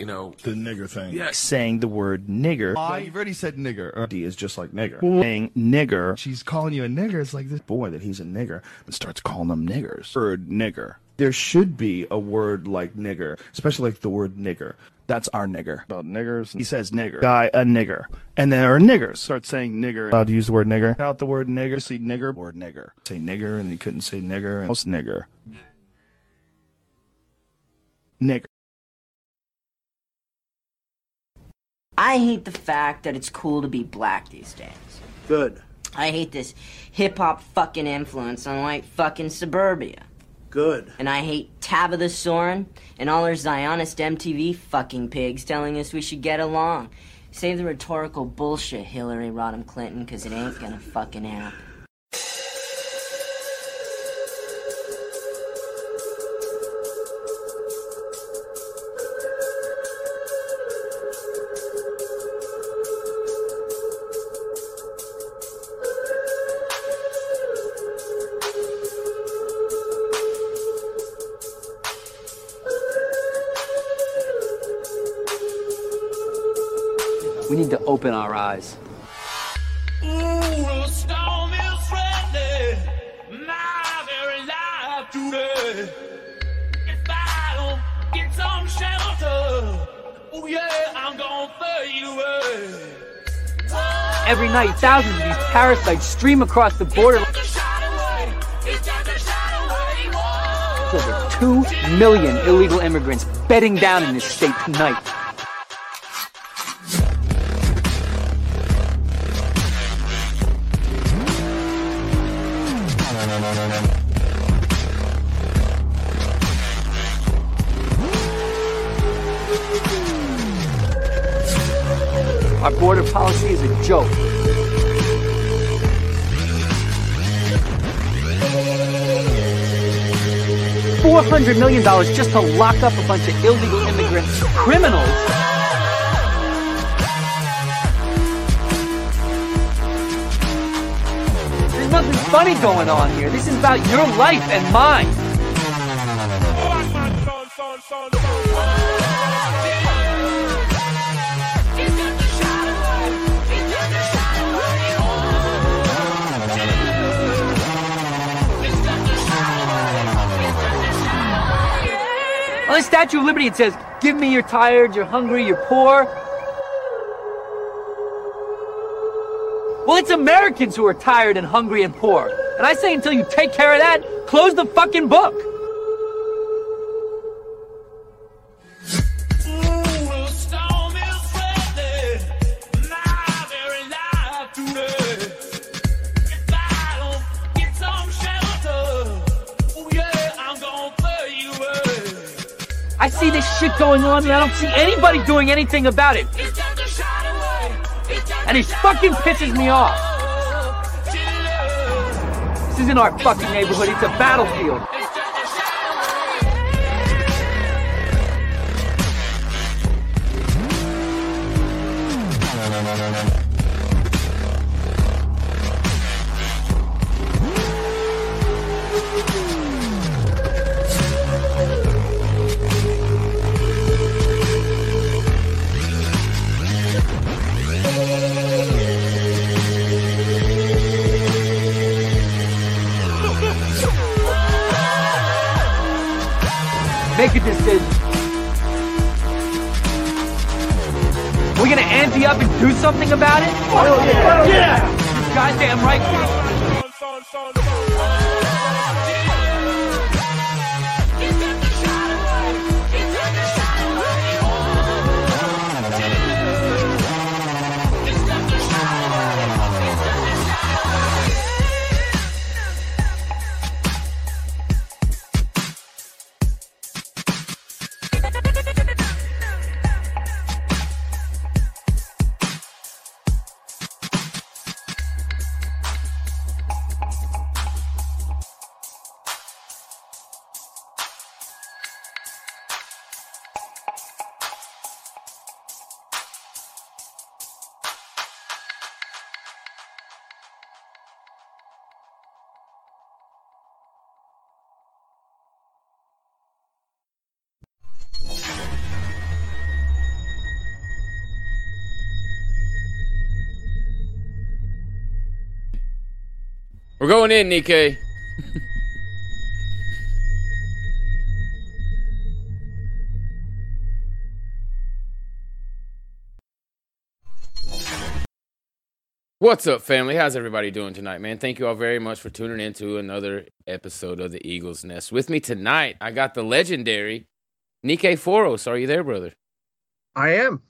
you know, The nigger thing. yeah, saying the word nigger. Well, you've already said nigger. Or D is just like nigger. Saying nigger. she's calling you a nigger. It's like this. Boy, that he's a nigger, but starts calling them niggers. Word nigger. There should be a word like nigger, especially like the word nigger. That's our nigger. About niggers. He says nigger. Guy, a nigger. And there are niggers. Start saying nigger. Allowed to use the word nigger. Out the word nigger. See nigger. Word nigger. Say nigger, and he couldn't say nigger. Most nigger. Nigger. I hate the fact that it's cool to be black these days. Good. I hate this hip hop fucking influence on white fucking suburbia. Good. And I hate Tabitha Soren and all her Zionist MTV fucking pigs telling us we should get along. Save the rhetorical bullshit, Hillary Rodham Clinton, because it ain't gonna fucking happen. We need to open our eyes. Every night, thousands of these parasites stream across the border. Over two million illegal immigrants bedding down in this state tonight. Joke. Four hundred million dollars just to lock up a bunch of illegal immigrants, criminals. There's nothing funny going on here. This is about your life and mine. The Statue of Liberty, it says, Give me you're tired, you're hungry, you're poor. Well, it's Americans who are tired and hungry and poor. And I say until you take care of that, close the fucking book. On and I don't see anybody doing anything about it. And it fucking pisses me off. This isn't our fucking neighborhood, it's a battlefield. Do something about it? yeah! Yeah! You're goddamn right. Going in, Nikkei. What's up, family? How's everybody doing tonight, man? Thank you all very much for tuning in to another episode of the Eagles Nest. With me tonight, I got the legendary NikePhoros. Are you there, brother? I am.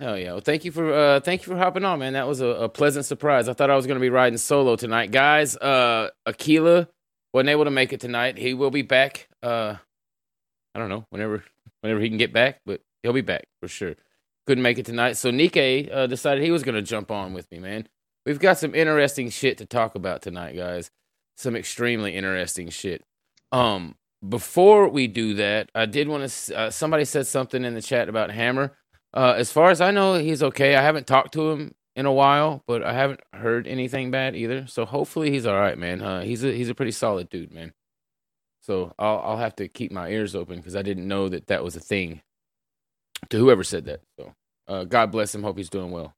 Oh yeah. Well, thank you for uh thank you for hopping on, man. That was a, a pleasant surprise. I thought I was gonna be riding solo tonight. Guys, uh Aquila wasn't able to make it tonight. He will be back. Uh I don't know, whenever whenever he can get back, but he'll be back for sure. Couldn't make it tonight. So Nikkei uh, decided he was gonna jump on with me, man. We've got some interesting shit to talk about tonight, guys. Some extremely interesting shit. Um, before we do that, I did want to. Uh, somebody said something in the chat about Hammer. Uh, as far as I know, he's okay. I haven't talked to him in a while, but I haven't heard anything bad either. So hopefully he's all right, man. Uh, he's a he's a pretty solid dude, man. So I'll I'll have to keep my ears open because I didn't know that that was a thing. To whoever said that, so uh, God bless him. Hope he's doing well.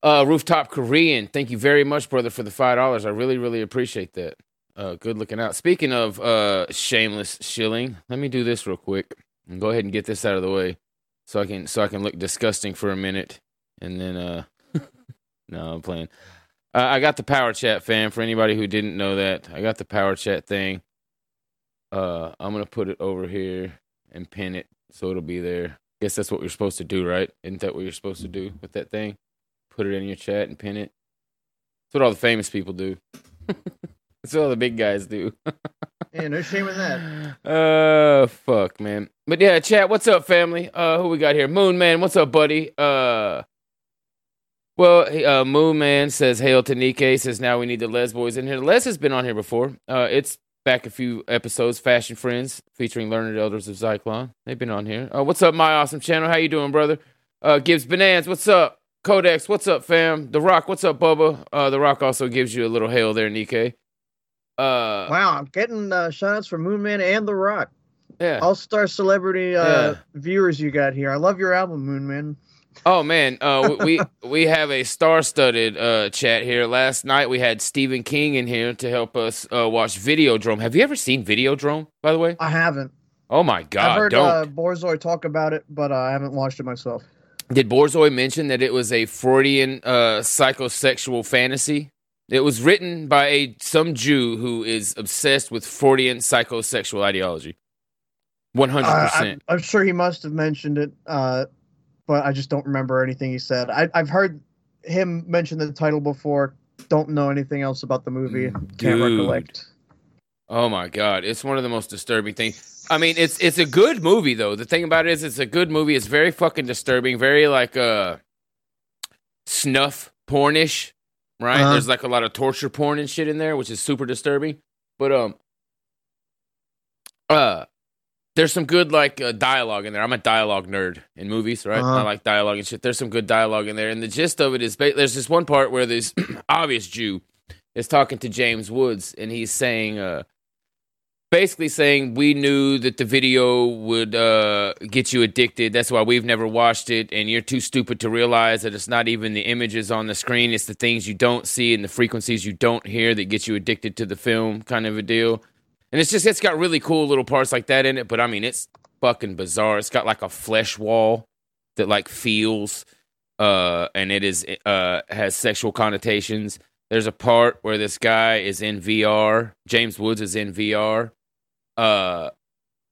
Uh, Rooftop Korean, thank you very much, brother, for the five dollars. I really, really appreciate that. Uh, good looking out. Speaking of uh, shameless shilling, let me do this real quick and go ahead and get this out of the way, so I can so I can look disgusting for a minute, and then uh, no, I'm playing. Uh, I got the power chat, fam. For anybody who didn't know that, I got the power chat thing. Uh, I'm gonna put it over here and pin it so it'll be there. Guess that's what you're supposed to do, right? Isn't that what you're supposed to do with that thing? put it in your chat and pin it. That's what all the famous people do. That's what all the big guys do. Yeah, no shame in that. Uh, fuck, man. But yeah, chat. What's up, family? Uh, who we got here? Moon Man. What's up, buddy? Uh, well, uh, Moon Man says hail to Nikkei. Says now we need the Les boys in here. Les has been on here before. Uh, it's back a few episodes. Fashion Friends featuring learned elders of Zyklon. They've been on here. Uh, what's up, my awesome channel? How you doing, brother? Uh, Gibbs Bonanz. What's up? Codex, what's up, fam? The Rock, what's up, Bubba? Uh, the Rock also gives you a little hail there, Nikkei. Uh, wow, I'm getting uh, shout outs from Moonman and The Rock. Yeah. All star celebrity uh, Yeah. viewers you got here. I love your album, Moonman. Oh man, uh, we we have a star-studded uh, chat here. Last night we had Stephen King in here to help us uh, watch Videodrome. Have you ever seen Videodrome? By the way, I haven't. oh my god, I've heard don't. uh, Borzoi talk about it, but uh, I haven't watched it myself. Did Borzoi mention that it was a Freudian uh, psychosexual fantasy? It was written by a some Jew who is obsessed with Freudian psychosexual ideology. One hundred I'm, percent. I'm sure he must have mentioned it, uh, but I just don't remember anything he said. I, I've heard him mention the title before. Don't know anything else about the movie. Can't recollect. Oh my god, it's one of the most disturbing things. I mean, it's it's a good movie though. The thing about it is, it's a good movie. It's very fucking disturbing, very like uh snuff pornish, right? Uh-huh. There's like a lot of torture porn and shit in there, which is super disturbing. But um, uh, there's some good like uh, dialogue in there. I'm a dialogue nerd in movies, right? Uh-huh. I like dialogue and shit. There's some good dialogue in there, and the gist of it is ba- there's this one part where this obvious Jew is talking to James Woods, and he's saying, uh, basically saying, we knew that the video would uh, get you addicted. That's why we've never watched it, and you're too stupid to realize that it's not even the images on the screen; it's the things you don't see and the frequencies you don't hear that get you addicted to the film, kind of a deal. And it's just it's got really cool little parts like that in it, but I mean it's fucking bizarre. It's got like a flesh wall that like feels uh and it is uh has sexual connotations. There's a part where this guy is in VR. James Woods is in VR. Uh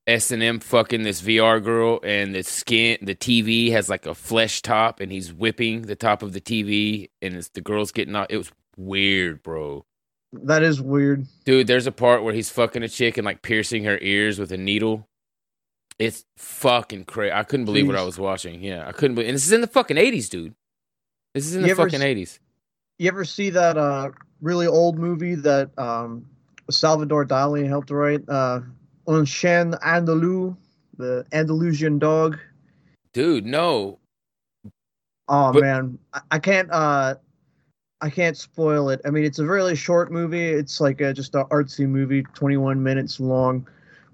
S and M fucking this VR girl, and the skin, the TV has like a flesh top, and he's whipping the top of the TV, and it's, the girl's getting out. It was weird, bro. That is weird. Dude, there's a part where he's fucking a chick and like piercing her ears with a needle. It's fucking crazy. I couldn't believe what I was watching. Yeah, I couldn't believe. And this is in the fucking eighties, dude. This is in the You ever fucking eighties. You ever see that uh, really old movie that um, Salvador Dali helped write? Uh, Un Chien Andalou, the Andalusian dog. Dude, no. Oh But- man, I, I can't. Uh, I can't spoil it. I mean, it's a really short movie. It's like a, just an artsy movie, 21 minutes long.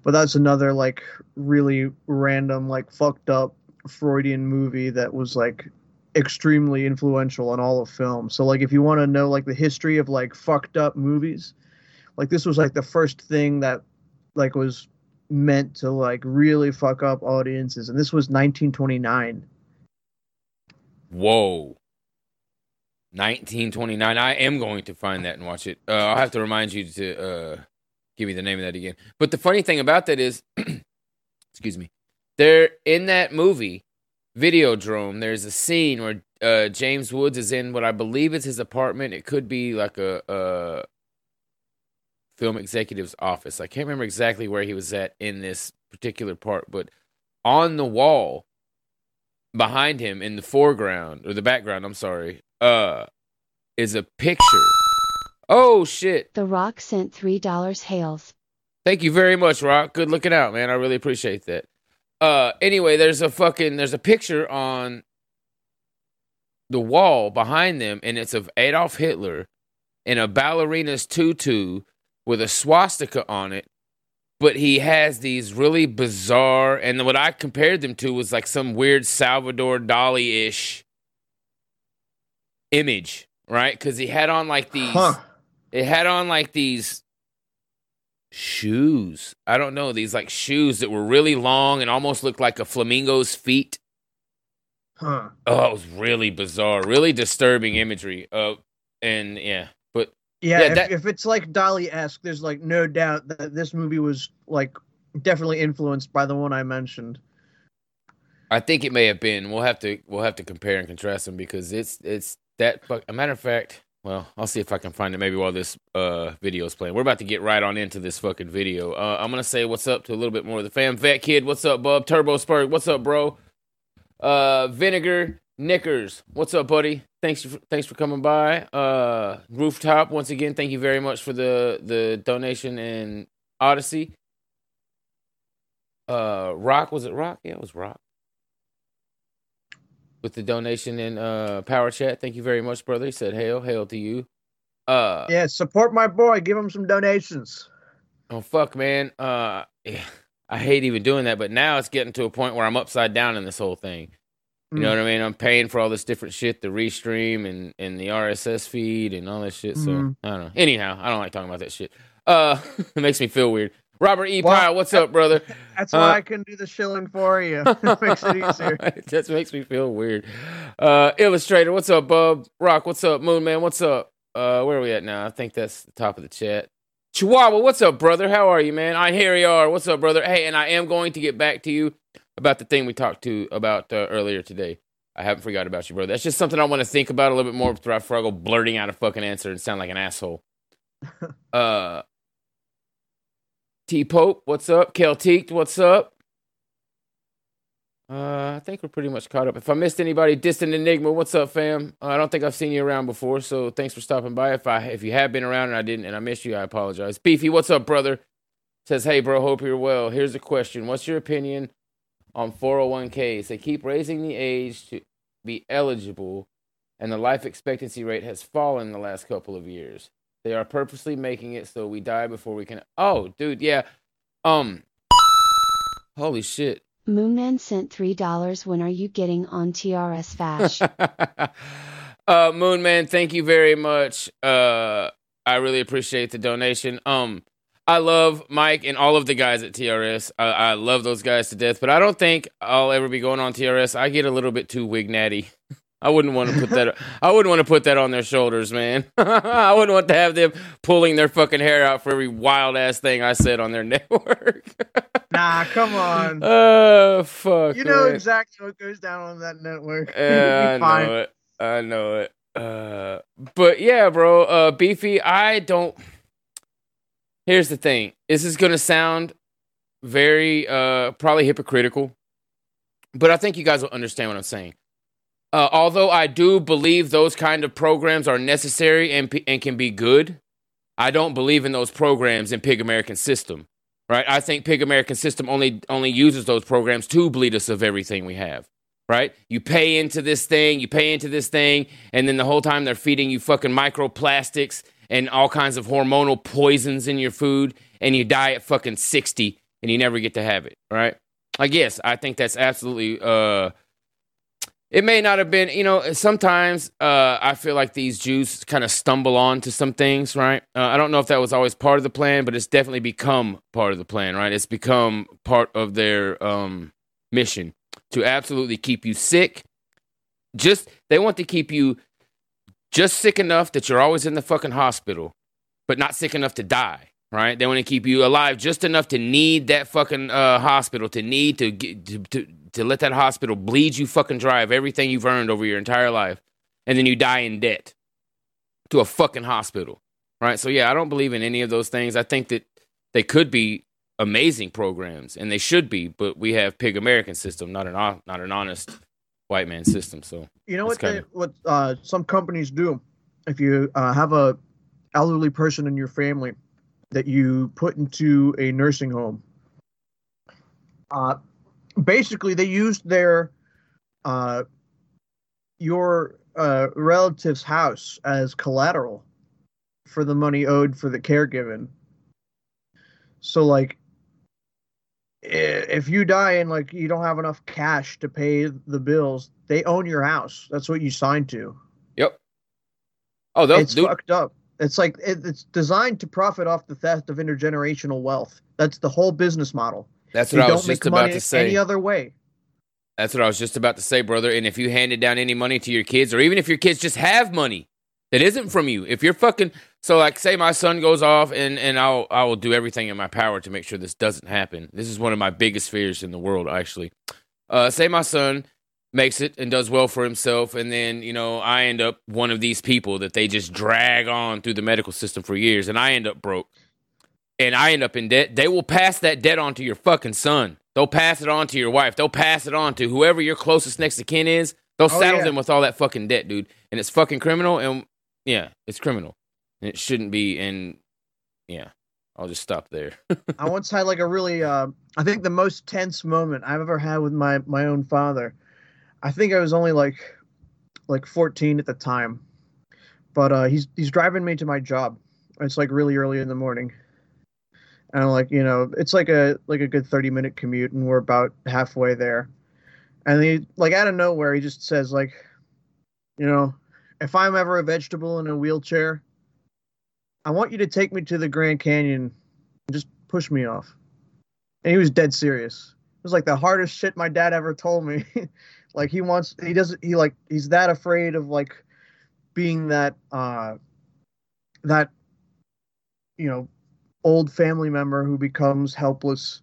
But that's another like really random, like fucked up Freudian movie that was like extremely influential on all of film. So like if you want to know like the history of like fucked up movies, like this was like the first thing that like was meant to like really fuck up audiences and this was 1929. Whoa. 1929. I am going to find that and watch it. Uh, I'll have to remind you to uh, give me the name of that again. But the funny thing about that is, excuse me, there in that movie, Videodrome, there's a scene where uh, James Woods is in what I believe is his apartment. It could be like a, a film executive's office. I can't remember exactly where he was at in this particular part, but on the wall behind him in the foreground or the background, I'm sorry, uh is a picture. Oh shit. The Rock sent $3 hails. Thank you very much, Rock. Good looking out, man. I really appreciate that. Uh anyway, there's a fucking there's a picture on the wall behind them and it's of Adolf Hitler in a ballerina's tutu with a swastika on it but he has these really bizarre and what I compared them to was like some weird Salvador Dali ish image, right? Because he had on like these, Huh. it had on like these shoes. I don't know these like shoes that were really long and almost looked like a flamingo's feet. Huh. Oh, it was really bizarre, really disturbing imagery. Uh, and yeah, Yeah, Yeah, if, that- if it's like Dali esque, there's like no doubt that this movie was like definitely influenced by the one I mentioned. I think it may have been. We'll have to we'll have to compare and contrast them because it's it's that. But a matter of fact, well, I'll see if I can find it maybe while this uh video is playing. We're about to get right on into this fucking video. Uh, I'm gonna say what's up to a little bit more of the fam. Vet kid, what's up, bub? Turbo Spurg, what's up, bro? Uh, Vinegar Knickers, what's up, buddy? Thanks for, thanks for coming by. Uh, Rooftop, once again, thank you very much for the the donation and Odyssey. Uh, Rock was it Rock? Yeah, it was Rock with the donation in uh power chat. Thank you very much, brother. He said hail, hail to you. Uh Yeah, support my boy. Give him some donations. oh fuck man. Uh yeah, I hate even doing that, but now it's getting to a point where I'm upside down in this whole thing. You know Mm. what I mean? I'm paying for all this different shit, the restream and, and the RSS feed and all that shit. So Mhm. I don't know. Anyhow, I don't like talking about that shit. Uh it makes me feel weird. Robert E. Well, Pyle, what's up, brother? That's Uh, why I can do the shilling for you. it makes it easier. it just makes me feel weird. Uh, Illustrator, what's up, bub? Rock, what's up? Moon Man, what's up? Uh, where are we at now? I think that's the top of the chat. Chihuahua, what's up, brother? How are you, man? I here you are. What's up, brother? Hey, and I am going to get back to you about the thing we talked to about uh, earlier today. I haven't forgot about you, brother. That's just something I want to think about a little bit more before I go blurting out a fucking answer and sound like an asshole. uh, T Pope, what's up? Celtique, what's up? Uh, I think we're pretty much caught up. If I missed anybody, Distant Enigma, what's up, fam? Uh, I don't think I've seen you around before, so thanks for stopping by. If I if you have been around and I didn't and I missed you, I apologize. Beefy, what's up, brother? Says, hey, bro, hope you're well. Here's a question: What's your opinion on 401ks? They keep raising the age to be eligible, and the life expectancy rate has fallen the last couple of years. They are purposely making it so we die before we can. Oh, dude, yeah. Um. Holy shit. Moonman sent $3. When are you getting on TRS Fash? uh Moon Man, thank you very much. Uh I really appreciate the donation. Um I love Mike and all of the guys at TRS. I, I love those guys to death, but I don't think I'll ever be going on TRS. I get a little bit too wignatty. I wouldn't want to put that. I wouldn't want to put that on their shoulders, man. I wouldn't want to have them pulling their fucking hair out for every wild ass thing I said on their network. Nah, come on. oh fuck! you know man. exactly what goes down on that network. Yeah, I fine. know it. I know it. Uh, but yeah, bro, uh, beefy. I don't. Here's the thing. This is gonna sound very, uh, probably hypocritical, but I think you guys will understand what I'm saying. Uh, although I do believe those kind of programs are necessary and p- and can be good, I don't believe in those programs in Pig American System. Right? I think Pig American System only only uses those programs to bleed us of everything we have right? You pay into this thing, you pay into this thing, and then the whole time they're feeding you fucking microplastics and all kinds of hormonal poisons in your food, and you die at fucking 60 and you never get to have it, right? Like, yes, I think that's absolutely uh, it may not have been, you know, sometimes uh, I feel like these Jews kind of stumble on to some things, right? Uh, I don't know if that was always part of the plan, but it's definitely become part of the plan, right? It's become part of their um, mission to absolutely keep you sick. Just, they want to keep you just sick enough that you're always in the fucking hospital, but not sick enough to die, right? They want to keep you alive just enough to need that fucking uh, hospital, to need to, get, to, to to let that hospital bleed you fucking dry of everything you've earned over your entire life, and then you die in debt to a fucking hospital, right? So yeah, I don't believe in any of those things. I think that they could be amazing programs, and they should be, but we have pig American system, not an not an honest white man system. So You know what? Kinda- what uh, some companies do, if you uh, have a elderly person in your family that you put into a nursing home, uh, basically they used their uh, your uh, relative's house as collateral for the money owed for the care given. So like if you die and like you don't have enough cash to pay the bills, they own your house. That's what you signed to. yep. Oh, do. fucked up. It's like it, it's designed to profit off the theft of intergenerational wealth. That's the whole business model. That's You what I don't was just about to say. any other way. That's what I was just about to say, brother. And if you handed down any money to your kids, or even if your kids just have money that isn't from you, if you're fucking so like say my son goes off and and I'll I will do everything in my power to make sure this doesn't happen. This is one of my biggest fears in the world, actually. Uh, say my son makes it and does well for himself, and then you know I end up one of these people that they just drag on through the medical system for years, and I end up broke, and I end up in debt. They will pass that debt on to your fucking son. They'll pass it on to your wife. They'll pass it on to whoever your closest next to kin is. They'll Oh, saddle yeah. them with all that fucking debt, dude. And it's fucking criminal. And yeah, it's criminal. It shouldn't be. And yeah, I'll just stop there. I once had like a really uh, I think the most tense moment I've ever had with my my own father. I think I was only like like 14 at the time. But uh he's he's driving me to my job. It's like really early in the morning. And I'm like, you know, it's like a like a good 30 minute commute and we're about halfway there. And he like out of nowhere he just says like, you know, if I'm ever a vegetable in a wheelchair, I want you to take me to the Grand Canyon and just push me off. And he was dead serious. It was like the hardest shit my dad ever told me. like he wants he doesn't he like he's that afraid of like being that uh that you know old family member who becomes helpless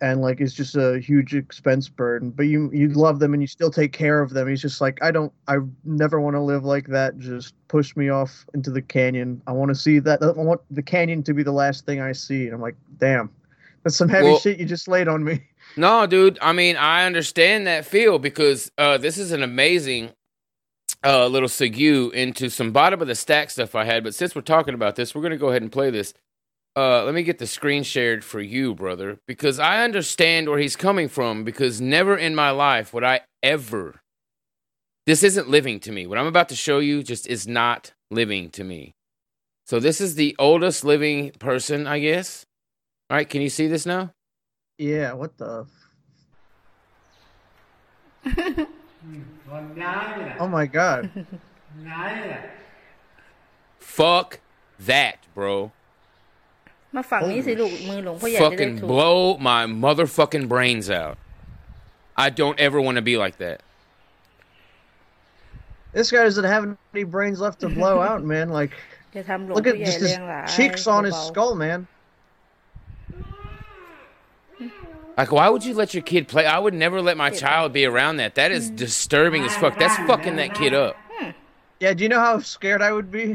and like it's just a huge expense burden but you you love them and you still take care of them he's just like i don't i never want to live like that just push me off into the canyon i want to see that i want the canyon to be the last thing i see and i'm like damn that's some heavy Well- shit you just laid on me No, dude. I mean, I understand that feel because uh, this is an amazing uh, little segue into some bottom of the stack stuff I had. But since we're talking about this, we're going to go ahead and play this. Uh, let me get the screen shared for you, brother, because I understand where he's coming from. Because never in my life would I ever. This isn't living to me. What I'm about to show you just is not living to me. So this is the oldest living person, I guess. All right, can you see this now? yeah what the oh my god Fuck that, bro. มาฝั่งนี้สิลูกมือหลวงพ่อใหญ่จะได้ Fucking ถูก blow my motherfucking brains out. I don't ever want to be like that. this guy doesn't have any brains left to blow out man like จะทำหลวง look พ่อ at ใหญ่ just เรี his ยงหลาย cheeks on his เบาๆ skull man Like, why would you let your kid play? I would never let my child be around that. That is disturbing as fuck. That's fucking that kid up. yeah do you know how scared i would be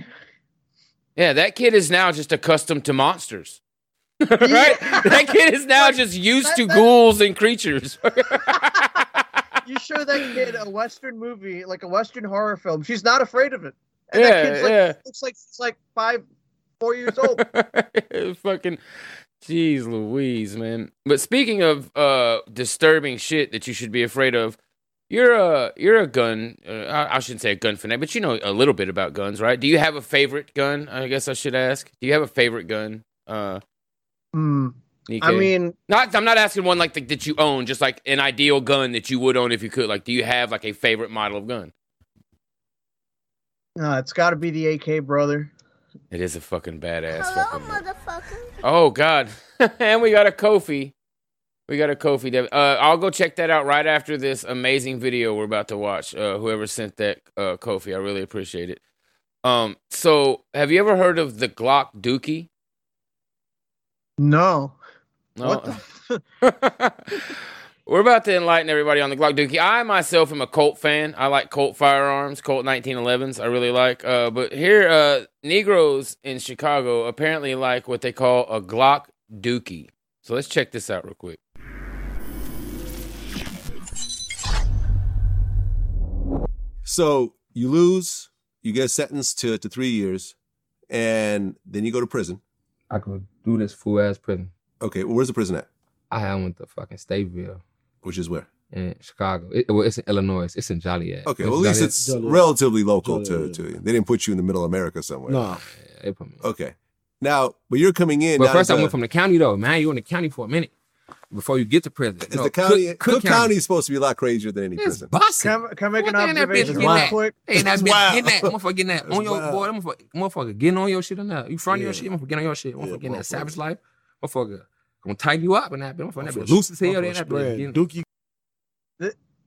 Yeah, that kid is now just accustomed to monsters. right? That kid is now just used to that- ghouls and creatures. you show that kid a Western movie, like a Western horror film, she's not afraid of it. And Yeah, that kid's like, yeah. looks like she's like five, four years old. fucking jeez louise man but speaking of uh disturbing shit that you should be afraid of you're a you're a gun uh, I, I shouldn't say a gun fanatic but you know a little bit about guns right do you have a favorite gun i guess i should ask do you have a favorite gun uh. Nikkei? I mean, not. I'm not asking one like the, that you own, just like an ideal gun that you would own if you could. Like, do you have like a favorite model of gun? uh, it's got to be the AK, brother. It is a fucking badass. fucking motherfucker. Oh God, and we got a Kofi. We got a Kofi. Dev- Uh, I'll go check that out right after this amazing video we're about to watch. Uh, whoever sent that uh, Kofi, I really appreciate it. Um, so have you ever heard of the Glock Dookie? No. No. What the? We're about to enlighten everybody on the Glock Dookie. I myself am a Colt fan. I like Colt firearms, Colt 1911s. I really like. Uh, but here, uh, Negroes in Chicago apparently like what they call a Glock Dookie. So let's check this out real quick. So you lose, you get sentenced to, to three years, and then you go to prison. I could do this full ass prison. Okay, well, where's the prison at? I went to fucking Stateville Which is where? in Chicago. It, well, it's in Illinois. It's in Joliet. Okay, well, at least Joliet. it's Joliet. relatively local to, Joliet. to you. They didn't put you in the middle of America somewhere. Nah. Yeah, they put me. Okay. Now, but you're coming in. But first, I went from the county though. Man, you in the county for a minute before you get to prison. Is No, the county, Cook, Cook, Cook County is supposed to be a lot crazier than any It's prison. bossy. Can, I- can I make an One that bitch observation real that- quick? Hey, that That's bitch wild. getting that motherfucker getting that on your wild. boy, that motherfucker, motherfucker getting on your shit or not. You front of your shit, motherfucker getting on your shit, motherfucker Yeah, getting that motherfucker. savage life, motherfucker gonna tighten you up and that bitch, motherfucker, that bitch Motherfucker loose as hell, then that bitch spread. getting- Dookie.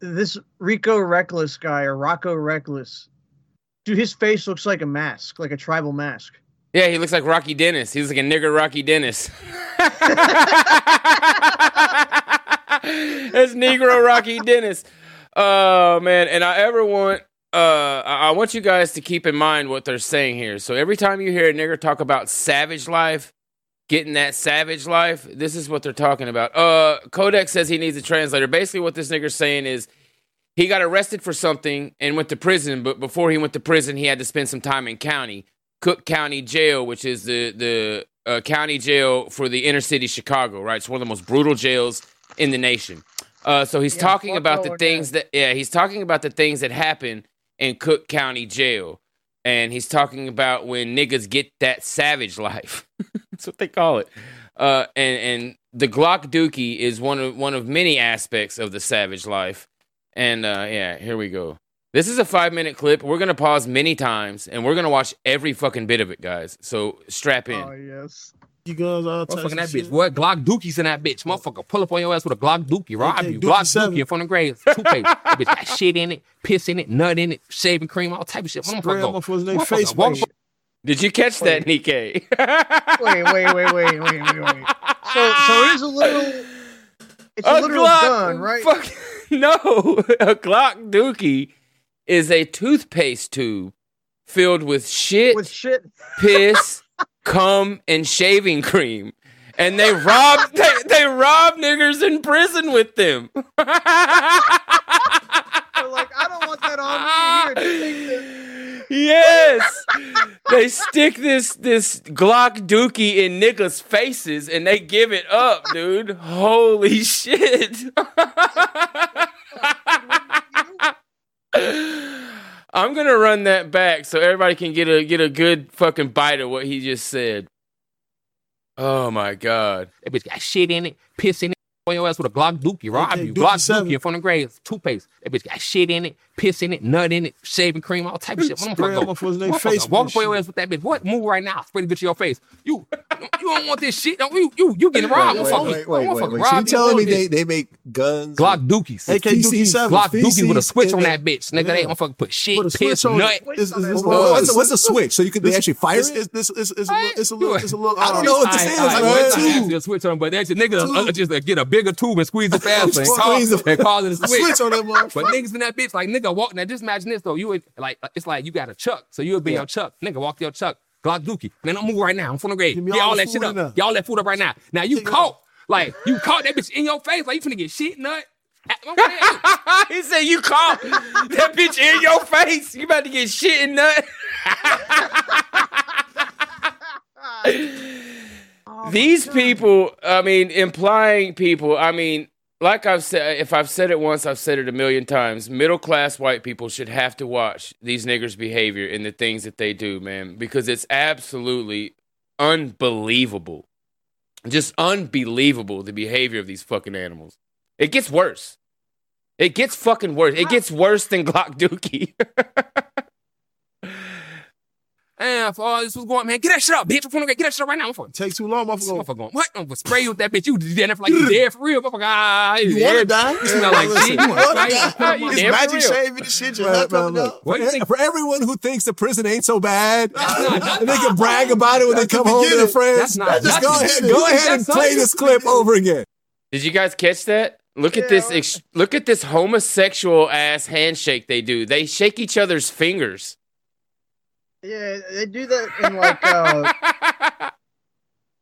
This Rico Reckless guy, or Rocco Reckless, dude, his face looks like a mask, like a tribal mask. Yeah, he looks like Rocky Dennis. He's like a nigger Rocky Dennis. That's Negro Rocky Dennis. Oh man, and I ever want uh I want you guys to keep in mind what they're saying here. So every time you hear a nigger talk about savage life, getting that savage life, this is what they're talking about. Uh Kodak says he needs a translator. Basically what this nigger's saying is he got arrested for something and went to prison, but before he went to prison, he had to spend some time in county. Cook County Jail, which is the the uh, county jail for the inner city Chicago, right? It's one of the most brutal jails in the nation. Uh, so he's Yeah, talking about the things that yeah, he's talking about the things that happen in Cook County Jail, and he's talking about when niggas get that savage life. That's what they call it. Uh, and and the Glock Dookie is one of one of many aspects of the savage life. And uh, yeah, here we go. This is a five minute clip. We're gonna pause many times, and we're gonna watch every fucking bit of it, guys. So strap in. Oh yes. You guys all types Motherfucking of that shit. bitch. What Glock Dookies in that bitch. Motherfucker pull up on your ass with a Glock Dookie, rob Okay, you. Dookie Glock seven. Dookie in front of the grave. Toothpaste. that bitch got shit in it, piss in it, nut in it, shaving cream, all type of shit. Spray Motherfucker on motherfucker's name Motherfucker face walk paint. Did you catch that, Nikkei? Wait, wait, wait, wait, wait, wait, wait. So, so it is a little. It's a, little Glock- gun, right? Fuck, no, a Glock Dookie is a toothpaste tube filled with shit, With shit. piss, cum, and shaving cream. And they rob they, they rob niggers in prison with them. They're like, I don't want that on me. Here, take this. yes. They stick this this Glock Dookie in niggas' faces and they give it up, dude. Holy shit. I'm gonna run that back so everybody can get a get a good fucking bite of what he just said. Oh my god. That bitch got shit in it, piss in it. On your ass with a Glock Dookie, rob Okay, you. Dookie Glock seven. Dookie in front of the grave. Toothpaste. That bitch got shit in it, piss in it, nut in it, shaving cream, all type of shit. Spray Motherfucker on go. motherfucker's name Motherfucker, face Walk paint up on your ass with that bitch. What? Move right now. Spray the bitch in your face. You, you don't want this shit. Don't you? You, you getting robbed, Wait, motherfucker. wait, wait, wait, Motherfucker wait. robbed So you you telling me they, they make guns? Glock Dookies. AK Dookie seven. Glock Dookie with a switch on that bitch. Nigga, they Yeah. motherfucker put shit, Put a piss, switch nut. what's, the, what's the it's- switch? So you could they actually fire this it? is- this is- it's a little- it's a little- it's a little- I don't know what this Aight, is, aight, man. well, it's a switch on, but that's a nigga uh, just uh, get a bigger tube and squeeze it faster and call, the- and call it a switch. Switch on that But motherfucker. niggas in that bitch, like nigga walk. Now just imagine this though. You would like uh, it's like you got a chuck, so you would be your chuck. Nigga walk your chuck. Glock Dookie. Man, I'm move right now. I'm from the grade. Give me Get all all that shit food up. in. Get all that food up right now. Now you Take it caught. Like you caught that bitch in your face. Like you finna get shit nut. He said you caught that bitch in your face. You about to get shit and nut. These oh people, I mean, implying people, I mean, like I've said, if I've said it once, I've said it a million times. Middle class white people should have to watch these niggers' behavior and the things that they do, man, because it's absolutely unbelievable. Just unbelievable the behavior of these fucking animals. It gets worse. It gets fucking worse. It gets worse than Glock Dookie. And for all this was going, man, get that shit up, bitch. I'm finna get that shit up right now. I'm Take too long, motherfucker. Motherfucker going, what? I'm gonna spray you with that bitch. You did that for like you dead for real, motherfucker. Ah, You wanna die? You smell like shit. You wanna die? It's magic shaving and shit. Your Man, head man, look. What for, do you think- for everyone who thinks the prison ain't so bad, and they can brag about it when they come home to their beginning. friends, That's not- just that's go ahead, go ahead and play this clip over again. Did you guys catch that? Look at this. Look at this homosexual ass handshake they do. They shake each other's fingers. Yeah, they do that in like. Uh,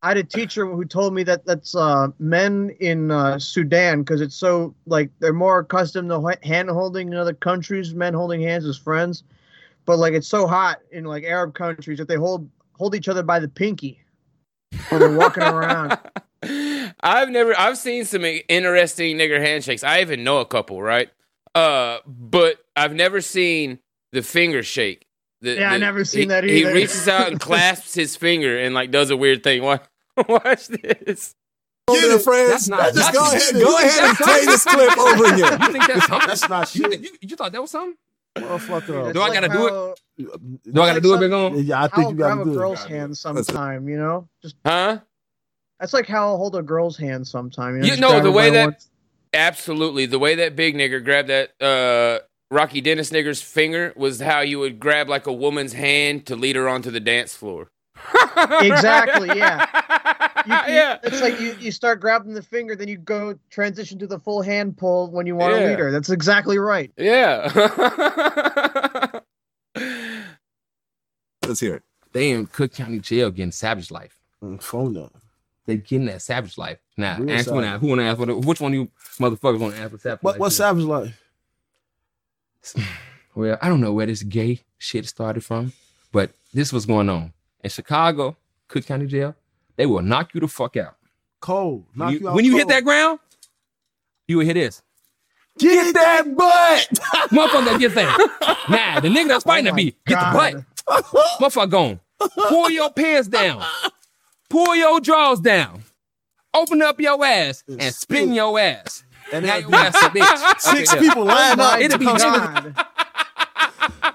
I had a teacher who told me that that's uh, men in uh, Sudan because it's so like they're more accustomed to hand holding in other countries, men holding hands as friends, but like it's so hot in like Arab countries that they hold hold each other by the pinky when they're walking around. I've never I've seen some interesting nigger handshakes. I even know a couple, right? Uh, but I've never seen the finger shake. The- Yeah, I never seen he- that either. He reaches out and clasps his finger and like does a weird thing. Watch, watch this. Get it, friends. That's not- just that's- go ahead, go ahead and play this clip over again. You think that's something? That's not shit. think- you, you thought that was something? Motherfucker. It's Do I like gotta do it? Do I gotta do it, Big On? Yeah, I think I'll you grab gotta a do girl's it. hand sometime, you know? Just Huh? that's like how I'll hold a girl's hand sometime. You know, You know the way that one- absolutely the way that big nigger grabbed that uh Rocky Dennis nigger's finger was how you would grab like a woman's hand to lead her onto the dance floor. Exactly, yeah. You, you- yeah. It's like you, you start grabbing the finger, then you go transition to the full hand pull when you want to Yeah. lead her. That's exactly right. Yeah. Let's hear it. They in Cook County Jail getting savage life. Mm, Phone up. They getting that savage life. Now, Real ask one savage. Who wanna ask what which one of you motherfuckers wanna ask for savage What life? what's Savage life? Well, I don't know where this gay shit started from, but this was going on. In Chicago, Cook County Jail, they will knock you the fuck out. Cold. Knock When you, you, out when you hit that ground, you will hear this. Get that butt. Motherfucker get that. Nah, the nigga that's fighting Oh that beat, get the butt. Motherfucker gone. Pull your pants down. Pull your drawers down. Open up your ass and spin your ass. And Now be ass a bitch. Six Okay, people Oh up. it'll be God.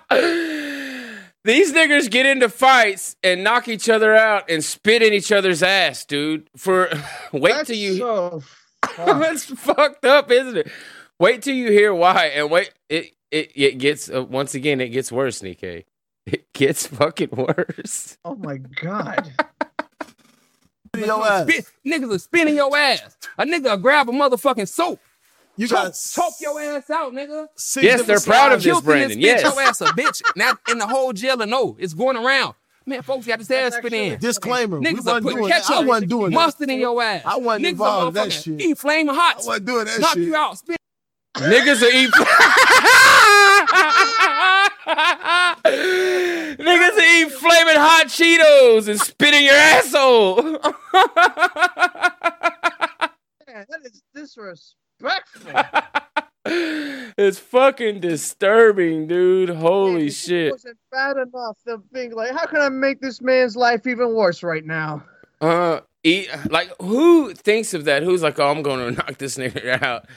These niggers get into fights and knock each other out and spit in each other's ass, dude. For wait That's till you so. That's fucked up, isn't it? Wait till you hear why, and wait. It it it gets uh, once again. It gets worse, Nikkei. It gets fucking worse. Oh my god. Spin, niggas are spinning your ass. A nigga will grab a motherfucking soap. You Choke, got choke your ass out, nigga. Yes, they're proud of sides. this, Brandon, and yes. spit your ass a bitch. Now in the whole jail and no, it's going around. Man, folks you got this ass That's spit in. actually- Disclaimer. we Niggas are wasn't putting doing that. ketchup, I wasn't doing that. mustard in your ass. I wasn't Niggas involved in that motherfucking shit. Eat flaming hot. I wasn't doing that Knock shit. you out. Spit. Niggas are eat. Niggas are eat flaming hot Cheetos and spit in your asshole. Man, that is disrespectful. it's fucking disturbing, dude. Holy shit. wasn't bad enough. The thing like, how can I make this man's life even worse right now? Uh, eat like who thinks of that? Who's like, oh, I'm gonna knock this nigga out,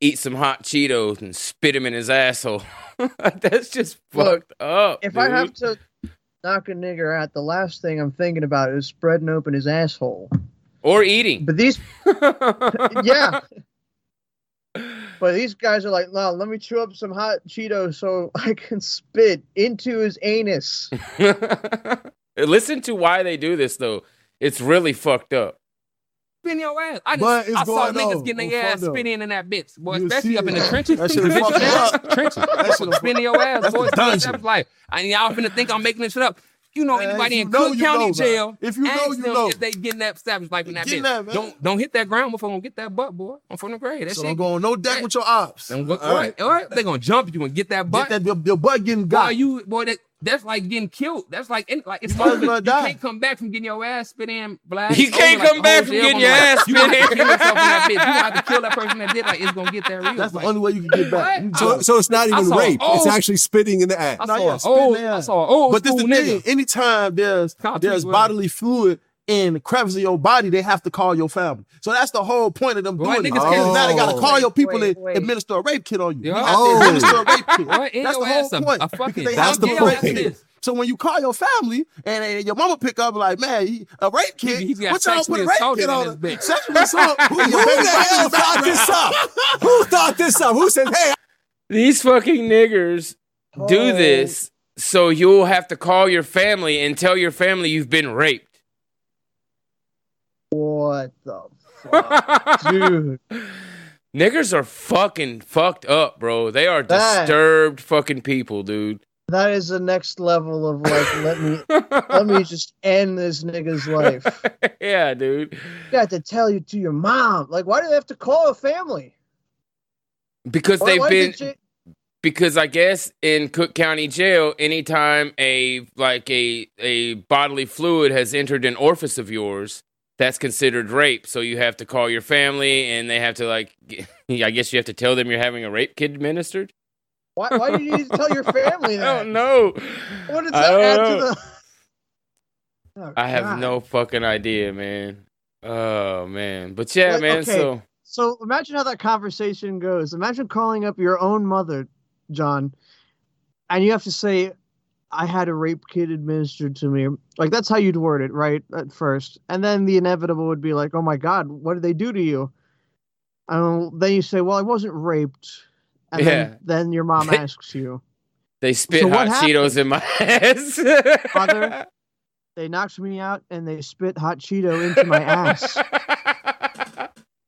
eat some hot Cheetos and spit him in his asshole. That's just Look, fucked up. If I have to knock a nigga out, the last thing I'm thinking about is spreading open his asshole. or eating, But these, yeah. But these guys are like, no, let me chew up some hot Cheetos so I can spit into his anus. Listen to why they do this though. It's really fucked up. Spin your ass. I, just, I saw going niggas on. getting their ass front spin in in that bitch. Boy, You especially see up in the trenches. That shit'll Trenches, fuck you man. up. Trenches. That shit'll- Spinning your ass. Boy. the It's dungeon. savage life. And y'all finna think I'm making this shit up. You know Man, anybody if in know, Cook County know, jail? If you know, you know. If they getting that savage life in that bitch. that, don't don't hit that ground before I gonna get that butt, boy. I'm from the grade. That So shit. don't go on no deck with your ops. Don't go, All right. all right. They gonna jump you and get that butt. Get that your, your butt getting Boy, got. you boy, that, that's like getting killed. That's like any- like it's You over. You die. can't come back from getting your ass spit in, black. You can't over, come the back oh, from getting your be ass spit in. kill yourself in that bitch. You have to kill that person that did. Like it's gonna get that real. That's the only way you can get back. So, just- so it's not even saw- rape. it's oh. actually spitting in the ass. I No, saw yeah, an old, I saw an old but this school the nigga. thing. Anytime there's Can't there's bodily fluid in crevice of your body, they have to call your family. So that's the whole point of them Why doing it. niggas can't- Now they gotta oh. call your people Wait, and wait. administer a rape kit on you. Yeah. You have to Oh. administer a rape kit. Right, That's the whole a- point. a fucking- Because they That's have the to get point. So when you call your family and, and your mama pick up like, man, he- a rape kit, He- he got what y'all put a rape assaulted kit on this bitch. Assault. Who, Who the hell thought this up? Who thought this up? Who said, hey, These fucking niggers do Oh. this so you'll have to call your family and tell your family you've been raped. What the fuck, dude? Niggers are fucking fucked up, bro. They are That- disturbed fucking people, dude. That is the next level of like, let me let me just end this nigga's life. yeah, dude. You got to tell you to your mom. Like, why do they have to call a family? Because they've been you- because I guess in Cook County Jail, anytime a like a a bodily fluid has entered an orifice of yours, that's considered rape. So you have to call your family, and they have to like, I guess you have to tell them you're having a rape kit administered. Why, why do you need to tell your family I don't know. What does that add know. to the? Oh, I have oh, God. no fucking idea, man. Oh man, but yeah, Like, man. okay. So So imagine how that conversation goes. Imagine calling up your own mother, John, and you have to say, "I had a rape kit administered to me." Like that's how you'd word it, right? At first, and then the inevitable would be like, "Oh my God, what did they do to you?" And then you say, "Well, I wasn't raped." And Yeah. then, then your mom asks you, they spit So hot Cheetos in my ass. Father? "They knocked me out and they spit hot Cheeto into my ass."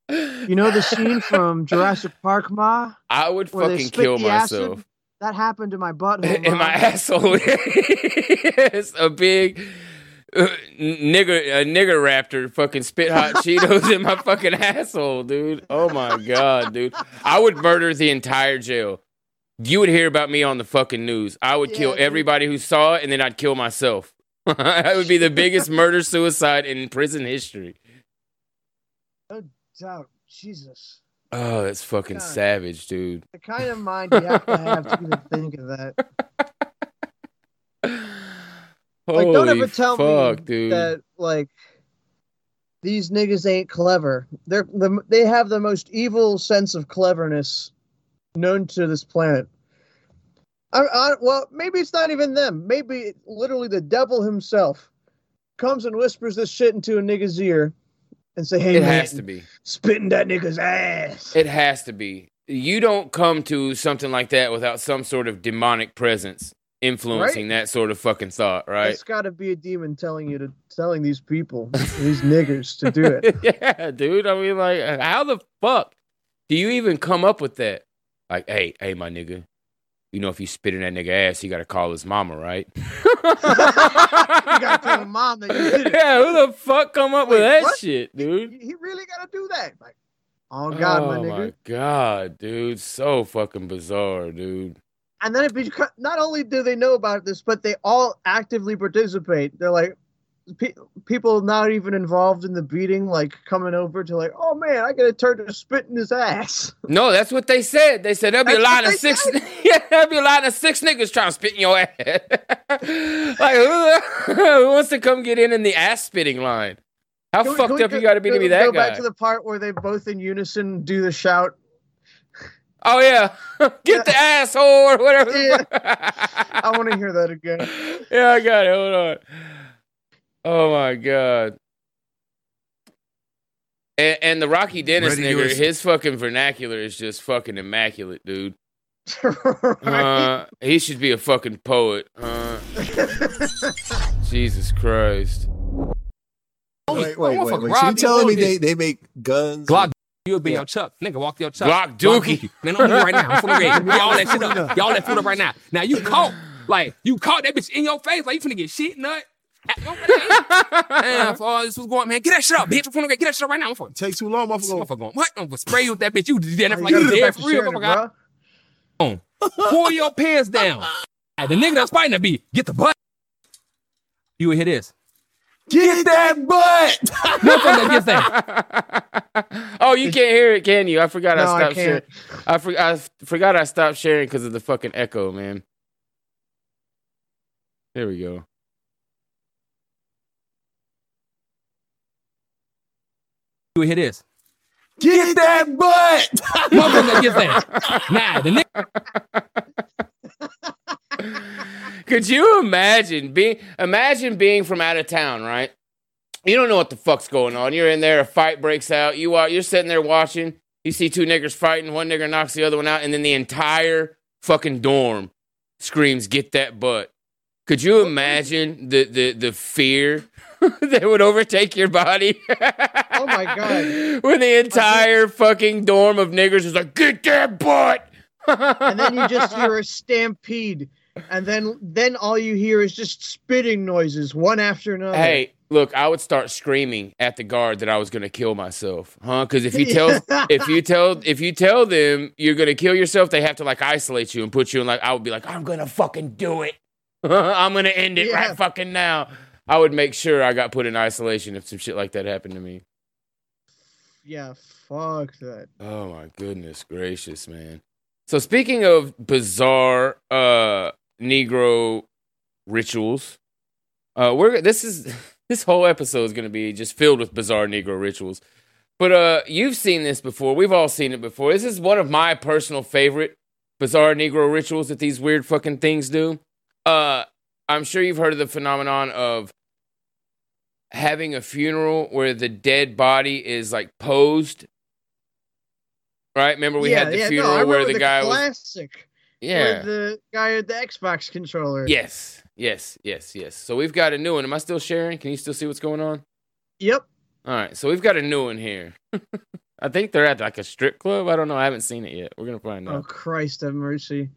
You know the scene from Jurassic Park, Ma? I would fucking kill myself. acid? That happened to my butthole. And my asshole. it's a big uh, nigger, a nigger raptor fucking spit hot Cheetos in my fucking asshole, dude. Oh my god, dude. I would murder the entire jail. You would hear about me on the fucking news. I would kill dude. everybody who saw it, and then I'd kill myself. that would be the biggest murder suicide in prison history. No doubt. Jesus. Oh, that's fucking God. savage, dude. The kind of mind you have to have to even think of that. Like, don't ever tell fuck, me dude. that like these niggas ain't clever. They're the they have the most evil sense of cleverness known to this planet. I, I, well, maybe it's not even them. Maybe literally the devil himself comes and whispers this shit into a nigga's ear and say, "Hey, it man, has to be. spitting that nigga's ass." It has to be. You don't come to something like that without some sort of demonic presence influencing that sort of fucking thought, right? It's got to be a demon telling you to telling these people, these niggers, to do it. yeah, dude. I mean, like, how the fuck do you even come up with that? Like, hey, hey, my nigga, you know, if you spit in that nigga ass, you got to call his mama, right? you gotta tell mom that you did it. yeah, who the fuck come up with that what? shit, dude? He really gotta do that. Like, oh god, my oh nigga. my god, dude, so fucking bizarre, dude. And then it beca- not only do they know about this, but they all actively participate. They're like, pe- people not even involved in the beating, like coming over to like, oh man, I gotta turn to spit in his ass. No, that's what they said. They said there'll be a line of six. yeah, there'll be a line of six niggas trying to spit in your ass. like who, who wants to come get in in the ass spitting line? How Can fucked we up go- you got to be to be that go guy? back to the part where they both in unison do the shout. oh yeah, get the asshole or whatever. Yeah. I want to hear that again. yeah, I got it. Hold on. Oh my god. And, and the Rocky Dennis Ready to nigger, ex- his fucking vernacular is just fucking immaculate, dude. right? Uh, he should be a fucking poet. Uh, Jesus Christ. Wait, wait, Motherfucker, wait, wait. So you Rob, telling me they, they make guns? Glock, you would be your Chuck. Nigga, walk your Chuck. Glock Dookie. Man, don't move right now. I'm finna get y'all that shit up. Y'all that foot up right now. Now you caught, like, you caught that bitch in your face, like you finna get shit nut. Man, for all this was going, man, get that shit up, bitch. I'm finna get get that shit up right now. I'm Take too long, motherfucker. motherfucker going, what? I'm gonna spray you with that bitch. You did that like you dead for real, sharing it, motherfucker. bruh. Pull your pants down. And the nigga that's fighting that beat, get the butt. You would hear this. Get that butt. Motherfucker gets that. oh, you can't hear it, can you? I forgot No, I I stopped sharing. I, for, I forgot I stopped sharing because of the fucking echo, man. There we go. You hear this. Get that butt! Motherfucker gets that. Nah, the nigga. Could you imagine being imagine being from out of town, right? You don't know what the fuck's going on. You're in there, a fight breaks out. You are you're sitting there watching. You see two niggers fighting. One nigger knocks the other one out, and then the entire fucking dorm screams, "Get that butt!" Could you imagine the the the fear that would overtake your body? Oh my god! when the entire fucking dorm of niggers is like, "Get that butt!" and then you just hear a stampede, and then then all you hear is just spitting noises, one after another. Hey, look, I would start screaming at the guard that I was gonna kill myself, huh? Because if you tell if you tell if you tell them you're gonna kill yourself, they have to like isolate you and put you in like I would be like, I'm gonna fucking do it. I'm gonna end it Yeah. right fucking now. I would make sure I got put in isolation if some shit like that happened to me. Yeah, fuck that. Oh my goodness gracious, man. So speaking of bizarre uh Negro rituals, uh we're this is this whole episode is gonna be just filled with bizarre Negro rituals. But uh you've seen this before. We've all seen it before. This is one of my personal favorite bizarre Negro rituals that these weird fucking things do. Uh I'm sure you've heard of the phenomenon of having a funeral where the dead body is like posed Right? Remember we yeah, had the yeah, funeral no, where remember the guy was classic. Yeah. with the guy with the Xbox controller. Yes. Yes, yes, yes. So we've got a new one. Am I still sharing? Can you still see what's going on? Yep. All right. So we've got a new one here. I think they're at like a strip club. I don't know. I haven't seen it yet. We're gonna find oh, out. Oh. Christ, have mercy.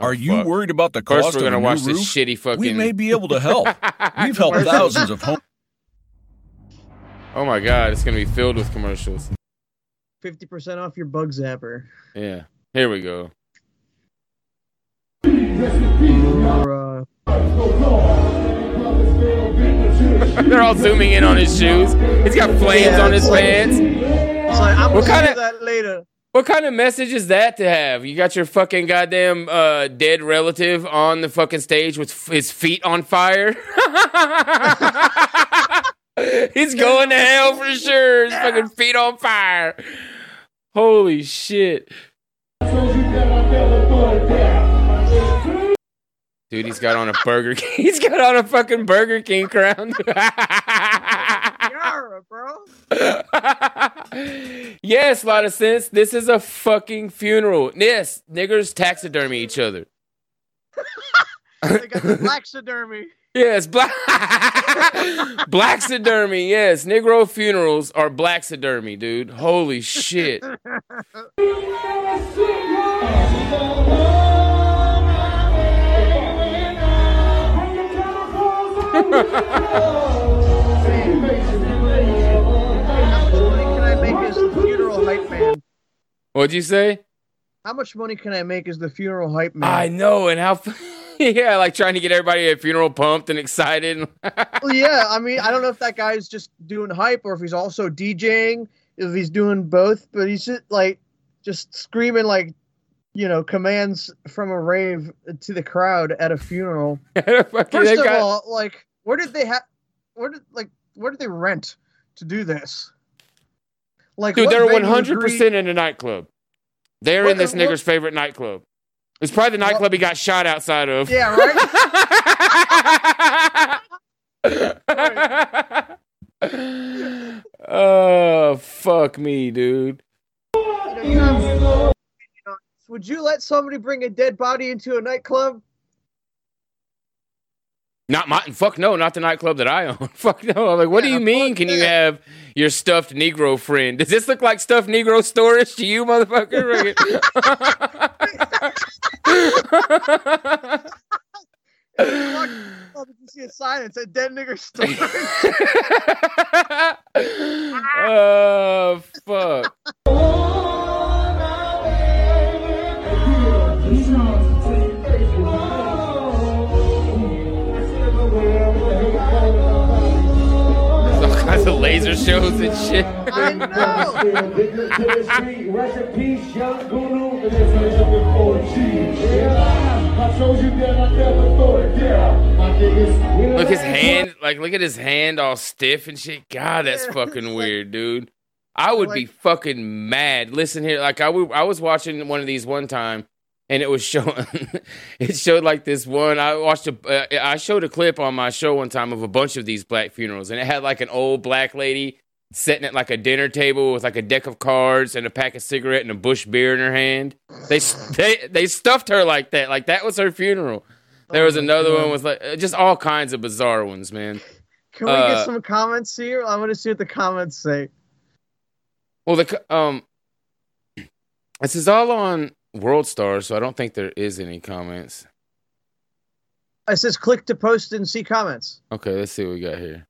Are you fuck. worried about the First, cost we're of gonna a new watch roof? this shitty fucking. We may be able to help. We've helped thousands of homes. Oh my god, it's gonna be filled with commercials. Fifty percent off your bug zapper. Yeah. Here we go. Or, uh, They're all zooming in on his shoes. He's got flames Yeah, on his it's like- pants. it's like, I'm What gonna kinda- do that later. What kind of message is that to have? You got your fucking goddamn uh, dead relative on the fucking stage with f- his feet on fire. He's going to hell for sure. His fucking feet on fire. Holy shit. Dude, he's got on a Burger King. He's got on a fucking Burger King crown. Yara, bro. yes, a lot of sense. This is a fucking funeral. Yes, niggers taxidermy each other. They got the taxidermy. Yes, black blaxidermy. Yes, Negro funerals are blaxidermy, dude. Holy shit. What'd you say? How much money can I make as the funeral hype man? I know, and how. yeah, like trying to get everybody at funeral pumped and excited. well, yeah. I mean, I don't know if that guy's just doing hype or if he's also DJing. If he's doing both, but he's just like just screaming like you know commands from a rave to the crowd at a funeral. First of got- all, like where did they have? Where did like where did they rent to do this? Like Dude, they're 100 percent in a nightclub. They're What- in this what- nigger's favorite nightclub. It's probably the nightclub he got shot outside of. Yeah, right. oh fuck me, dude. Would you let somebody bring a dead body into a nightclub? Not my fuck no, not the nightclub that I own. fuck no. I'm like, what do you mean? Can you have your stuffed Negro friend? Does this look like stuffed Negro storage to you, motherfucker? Oh, did you see a sign that said "dead nigger storage"? oh fuck. There's all kinds of laser shows and shit. I know. Rest in peace, young Gunu. And this is for G. Yeah, I told you that I never thought it down. My niggas, we Look his hand, like look at his hand all stiff and shit. God, that's fucking weird, dude. I would be fucking mad. Listen here, like I w- I was watching one of these one time, and it was showing. it showed like this one. I watched a. Uh, I showed a clip on my show one time of a bunch of these black funerals, and it had like an old black lady sitting at like a dinner table with like a deck of cards and a pack of cigarette and a bush beer in her hand. They they they stuffed her like that. Like that was her funeral. There was another one with like uh, just all kinds of bizarre ones, man. Can we Uh, get some comments here? I want to see what the comments say. Well, the um, this is all on World Star, so I don't think there is any comments. It says click to post and see comments. Okay, let's see what we got here.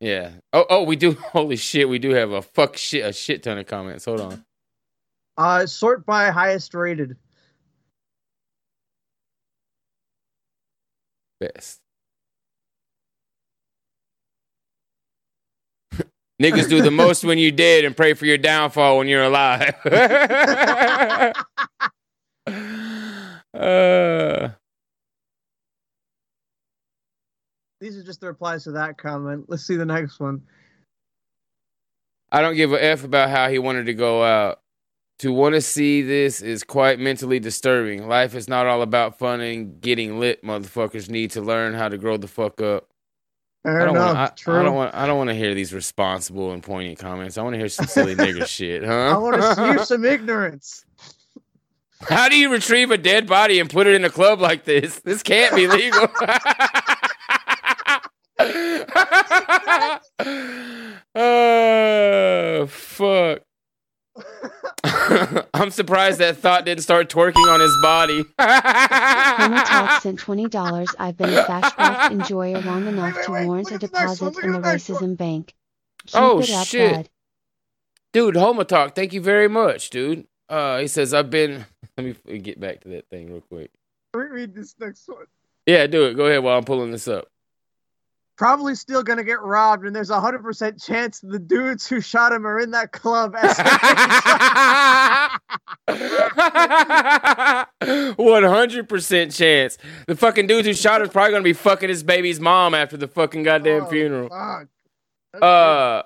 Yeah. Oh, oh, we do. Holy shit, we do have a fuck shit, a shit ton of comments. Hold on. Uh, sort by highest rated. Best. Niggas do the most when you dead and pray for your downfall when you're alive. uh, These are just the replies to that comment. Let's see the next one. I don't give a F about how he wanted to go out. To want to see this is quite mentally disturbing. Life is not all about fun and getting lit. Motherfuckers need to learn how to grow the fuck up. I don't want. I. I don't want. I don't want to hear these responsible and poignant comments. I want to hear some silly nigger shit, huh? I want to hear some ignorance. How do you retrieve a dead body and put it in a club like this? This can't be legal. oh fuck. I'm surprised that thought didn't start twerking on his body. Homo Talk sent twenty dollars. I've been a Fashcraft enjoyer long enough to warrant a deposit in the racism bank. Keep Oh, up, shit. bud. dude, Homo Talk, thank you very much, dude. Uh, he says I've been. Let me get back to that thing real quick. Let me read this next one. Yeah, do it. Go ahead while I'm pulling this up. Probably still gonna get robbed, and there's a hundred percent chance the dudes who shot him are in that club. One hundred percent chance. The fucking dude who shot him is probably gonna be fucking his baby's mom after the fucking goddamn funeral. Fuck. Uh,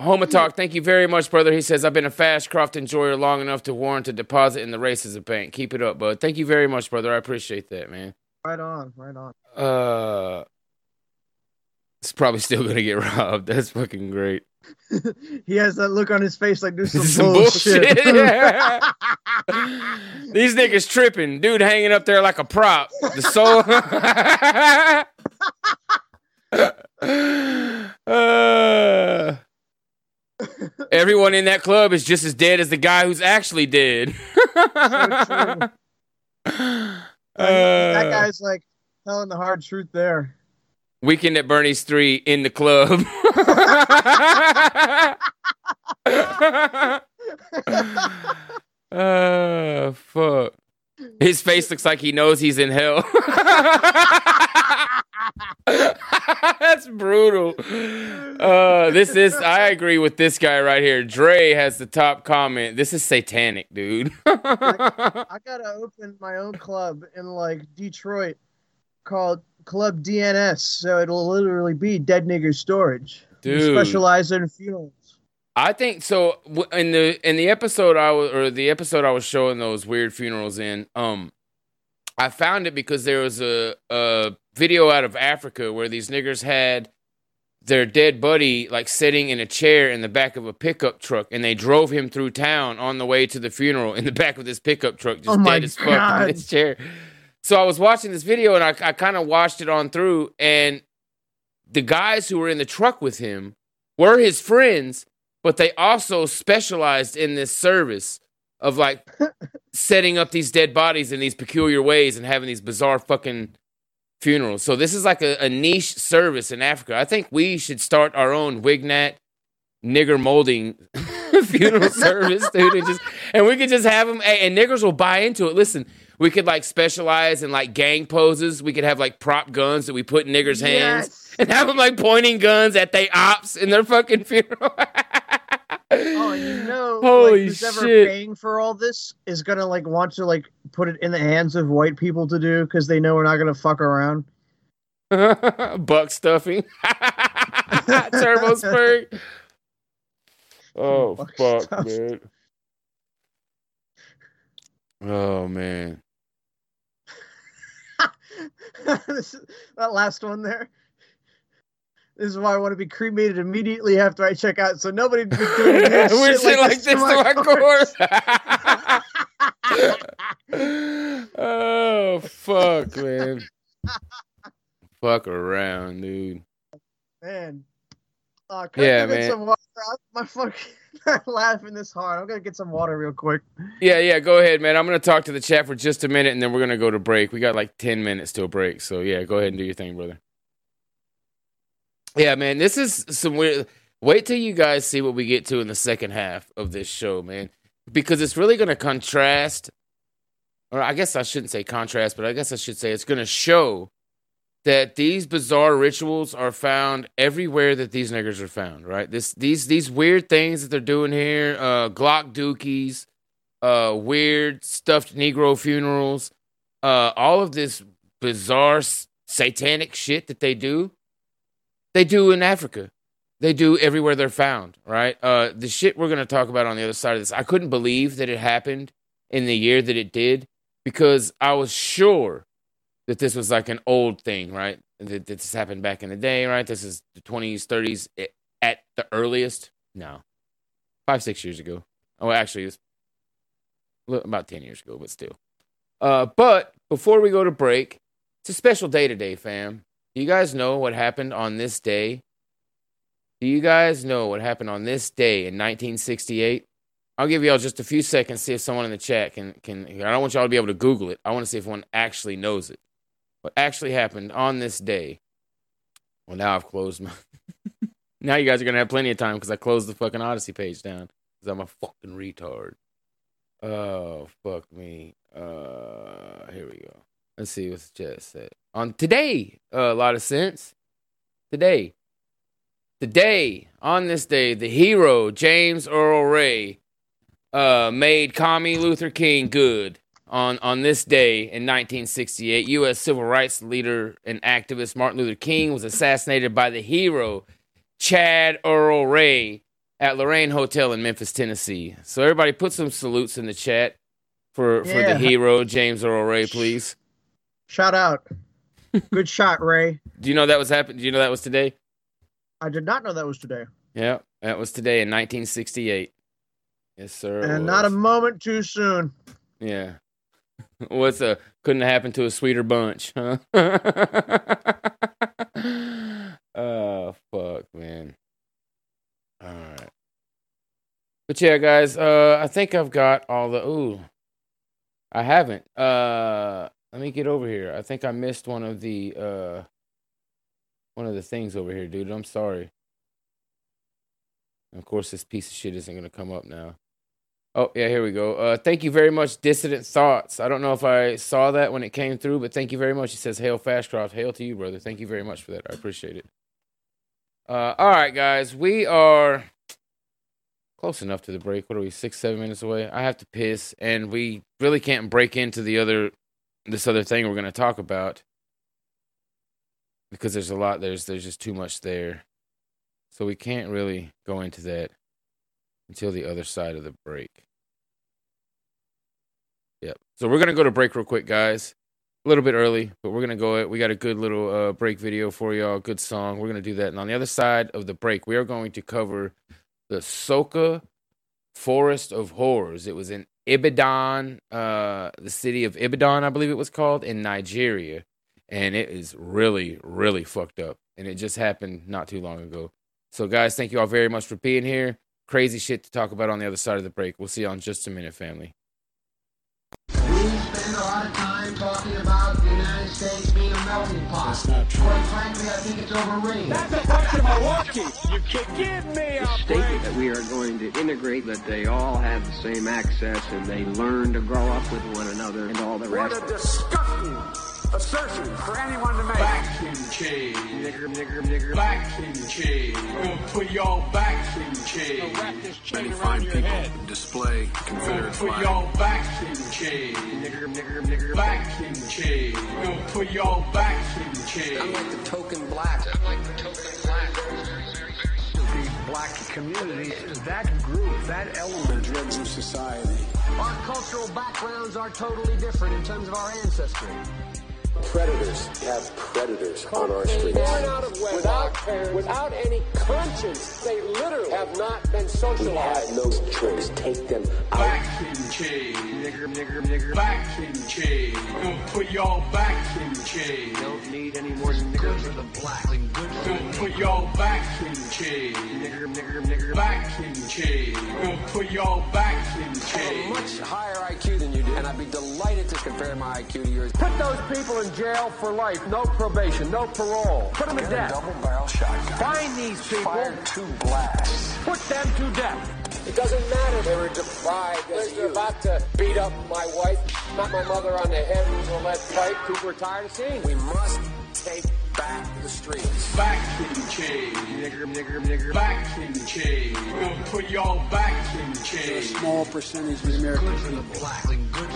Homo Talk, thank you very much, brother. He says I've been a Fashcraft enjoyer long enough to warrant a deposit in the racism bank. Keep it up, bud. Thank you very much, brother. I appreciate that, man. Right on, right on. Uh, it's probably still gonna get robbed. That's fucking great. he has that look on his face like this is Some bullshit. bullshit. These niggas tripping. Dude hanging up there like a prop. The soul. Uh, everyone in that club is just as dead as the guy who's actually dead. that Uh, guy's like telling the hard truth there. Weekend at Bernie's 3 in the club. uh, fuck. His face looks like he knows he's in hell. That's brutal. Uh, this is, I agree with this guy right here. Dre has the top comment. This is satanic, dude. I gotta open my own club in like Detroit called Club DNS, so it'll literally be Dead Nigger Storage. We specialize in funerals. I think so. In the in the episode I was or the episode I was showing those weird funerals in, um, I found it because there was a a video out of Africa where these niggers had their dead buddy like sitting in a chair in the back of a pickup truck, and they drove him through town on the way to the funeral in the back of this pickup truck, just Oh dead as fuck God. in this chair. So I was watching this video and I, I kind of watched it on through, and the guys who were in the truck with him were his friends, but they also specialized in this service of like setting up these dead bodies in these peculiar ways and having these bizarre fucking funerals. So this is like a, a niche service in Africa. I think we should start our own Wignat nigger molding funeral service, dude, and just and we could just have them and niggers will buy into it. Listen, we could like specialize in like gang poses. We could have like prop guns that we put in niggers' hands Yes. and have them like pointing guns at they ops in their fucking funeral. Oh, you know, Holy like, who's ever shit. paying for all this is gonna like want to like put it in the hands of white people to do because they know we're not gonna fuck around. Buck stuffing. Turbo spurt. Oh fuck, stuff. man. Oh man. This- that last one there. This is why I want to be cremated immediately after I check out, so nobody doing Weird shit, like this to my corpse. oh fuck, man. fuck around, dude. Man, uh, Yeah, I go get man. some water? I'm- My fucking laughing this hard. I'm gonna get some water real quick. Yeah, yeah, go ahead, man. I'm gonna talk to the chat for just a minute and then we're gonna go to break. We got like ten minutes to a break. So yeah, go ahead and do your thing, brother. Yeah, man, this is some weird wait till you guys see what we get to in the second half of this show, man. Because it's really gonna contrast or I guess I shouldn't say contrast, but I guess I should say it's gonna show that these bizarre rituals are found everywhere that these niggers are found, right? This these these weird things that they're doing here, uh Glock dookies, uh weird stuffed Negro funerals, uh all of this bizarre satanic shit that they do, they do in Africa. They do everywhere they're found, right? Uh the shit we're gonna talk about on the other side of this, I couldn't believe that it happened in the year that it did because I was sure that this was like an old thing, right? That, that this happened back in the day, right? This is the 20s, 30s i- at the earliest. No, five, six years ago. Oh, actually, it's about 10 years ago, but still. Uh, but before we go to break, it's a special day today, fam. Do you guys know what happened on this day? Do you guys know what happened on this day in 1968? I'll give y'all just a few seconds, see if someone in the chat can can. I don't want y'all to be able to Google it. I want to see if one actually knows it. What actually happened on this day? Well, now I've closed my. now you guys are gonna have plenty of time because I closed the fucking Odysee page down because I'm a fucking retard. Oh fuck me. Uh, here we go. Let's see what's just said on today. Uh, a lot of sense. Today, today on this day, the hero James Earl Ray uh, made Commie Luther King good on, on this day in 1968. U.S. civil rights leader and activist Martin Luther King was assassinated by the hero Chad Earl Ray at Lorraine Hotel in Memphis, Tennessee. So everybody put some salutes in the chat for, for the hero James Earl Ray, please. Shout out. Good shot, Ray. Do you know that was happening? Do you know that was today? I did not know that was today. Yeah, that was today in 1968. Yes, sir. And not a moment too soon. Yeah. What's a couldn't have happened to a sweeter bunch, huh? oh fuck, man. All right. But yeah, guys, uh I think I've got all the ooh. I haven't. Uh let me get over here. I think I missed one of the uh one of the things over here, dude. I'm sorry. Of course, this piece of shit isn't gonna come up now. Oh yeah, here we go. Uh, thank you very much, Dissident Thoughts. I don't know if I saw that when it came through, but thank you very much. He says, "Hail Fastcroft, hail to you, brother." Thank you very much for that. I appreciate it. Uh, all right, guys, we are close enough to the break. What are we? Six, seven minutes away. I have to piss, and we really can't break into the other, this other thing we're gonna talk about because there's a lot. There's there's just too much there, so we can't really go into that until the other side of the break. Yep. So we're gonna go to break real quick, guys. A little bit early, but we're gonna go. It. We got a good little uh, break video for y'all. Good song. We're gonna do that. And on the other side of the break, we are going to cover the Soka Forest of Horrors. It was in Ibadan, uh, the city of Ibadan, I believe it was called, in Nigeria, and it is really, really fucked up. And it just happened not too long ago. So, guys, thank you all very much for being here. Crazy shit to talk about on the other side of the break. We'll see you all in just a minute, family. We spend a lot of time talking about the United States being a melting pot. That's not true. Quite frankly, I think it's overrated. That's a bunch of Milwaukee. You can give me The statement that we are going to integrate, that they all have the same access and they learn to grow up with one another and all the What rest a disgusting assertion for anyone to make. Backs in chains. Nigger, nigger, nigger. Backs in chains. Gonna put y'all backs in chains. Wrap this chain Many fine people head. display Confederate Put flag. y'all backs in chains. Nigger, nigger, nigger. Backs in chains. Gonna put y'all backs in chains. I'm like the token black. I'm like the token black. the black community, that group, that element dregs of society. Our cultural backgrounds are totally different in terms of our ancestry. Predators have predators on our streets. Born out of wedlock, Without, parents, without any conscience, they literally have not been socialized. We have no choice. Take them out. Backs in chains. Nigger, nigger, nigger. Backs in chains. Gonna put y'all backs in chains. Don't need any more niggers of the black. Gonna put y'all backs in chains. Nigger, nigger, nigger. Backs in chains. Gonna put y'all backs in I have a much higher IQ than you do, and I'd be delighted to compare my IQ to yours. Put those people in jail for life. No probation, no parole. Put them to death. Double barrel shotgun. Find these people. Fire two blasts. Put them to death. It doesn't matter they were deprived They're about to beat up my wife, knock my mother on the head with a lead pipe. Cooper tired of seeing. We must take back the streets. Backs in chains. Nigger, nigger, nigger. Backs in chains. Gonna put y'all backs in chains. A small percentage of the American people.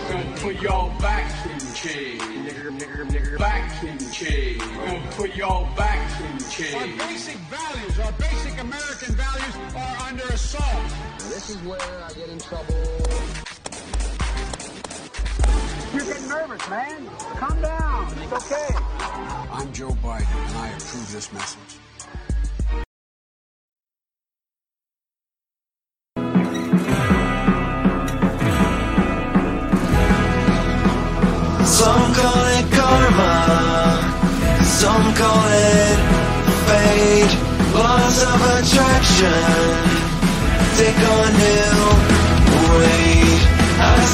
Gonna put y'all backs in chains. Nigger, nigger, nigger. Backs in chains. Gonna put y'all backs in chain. Our basic values, our basic American values are under assault. This is where I get in trouble. You're getting nervous, man. Calm down. It's okay. I'm Joe Biden, and I approve this message. Some call it karma, some call it fate. Laws of attraction take on new weight. I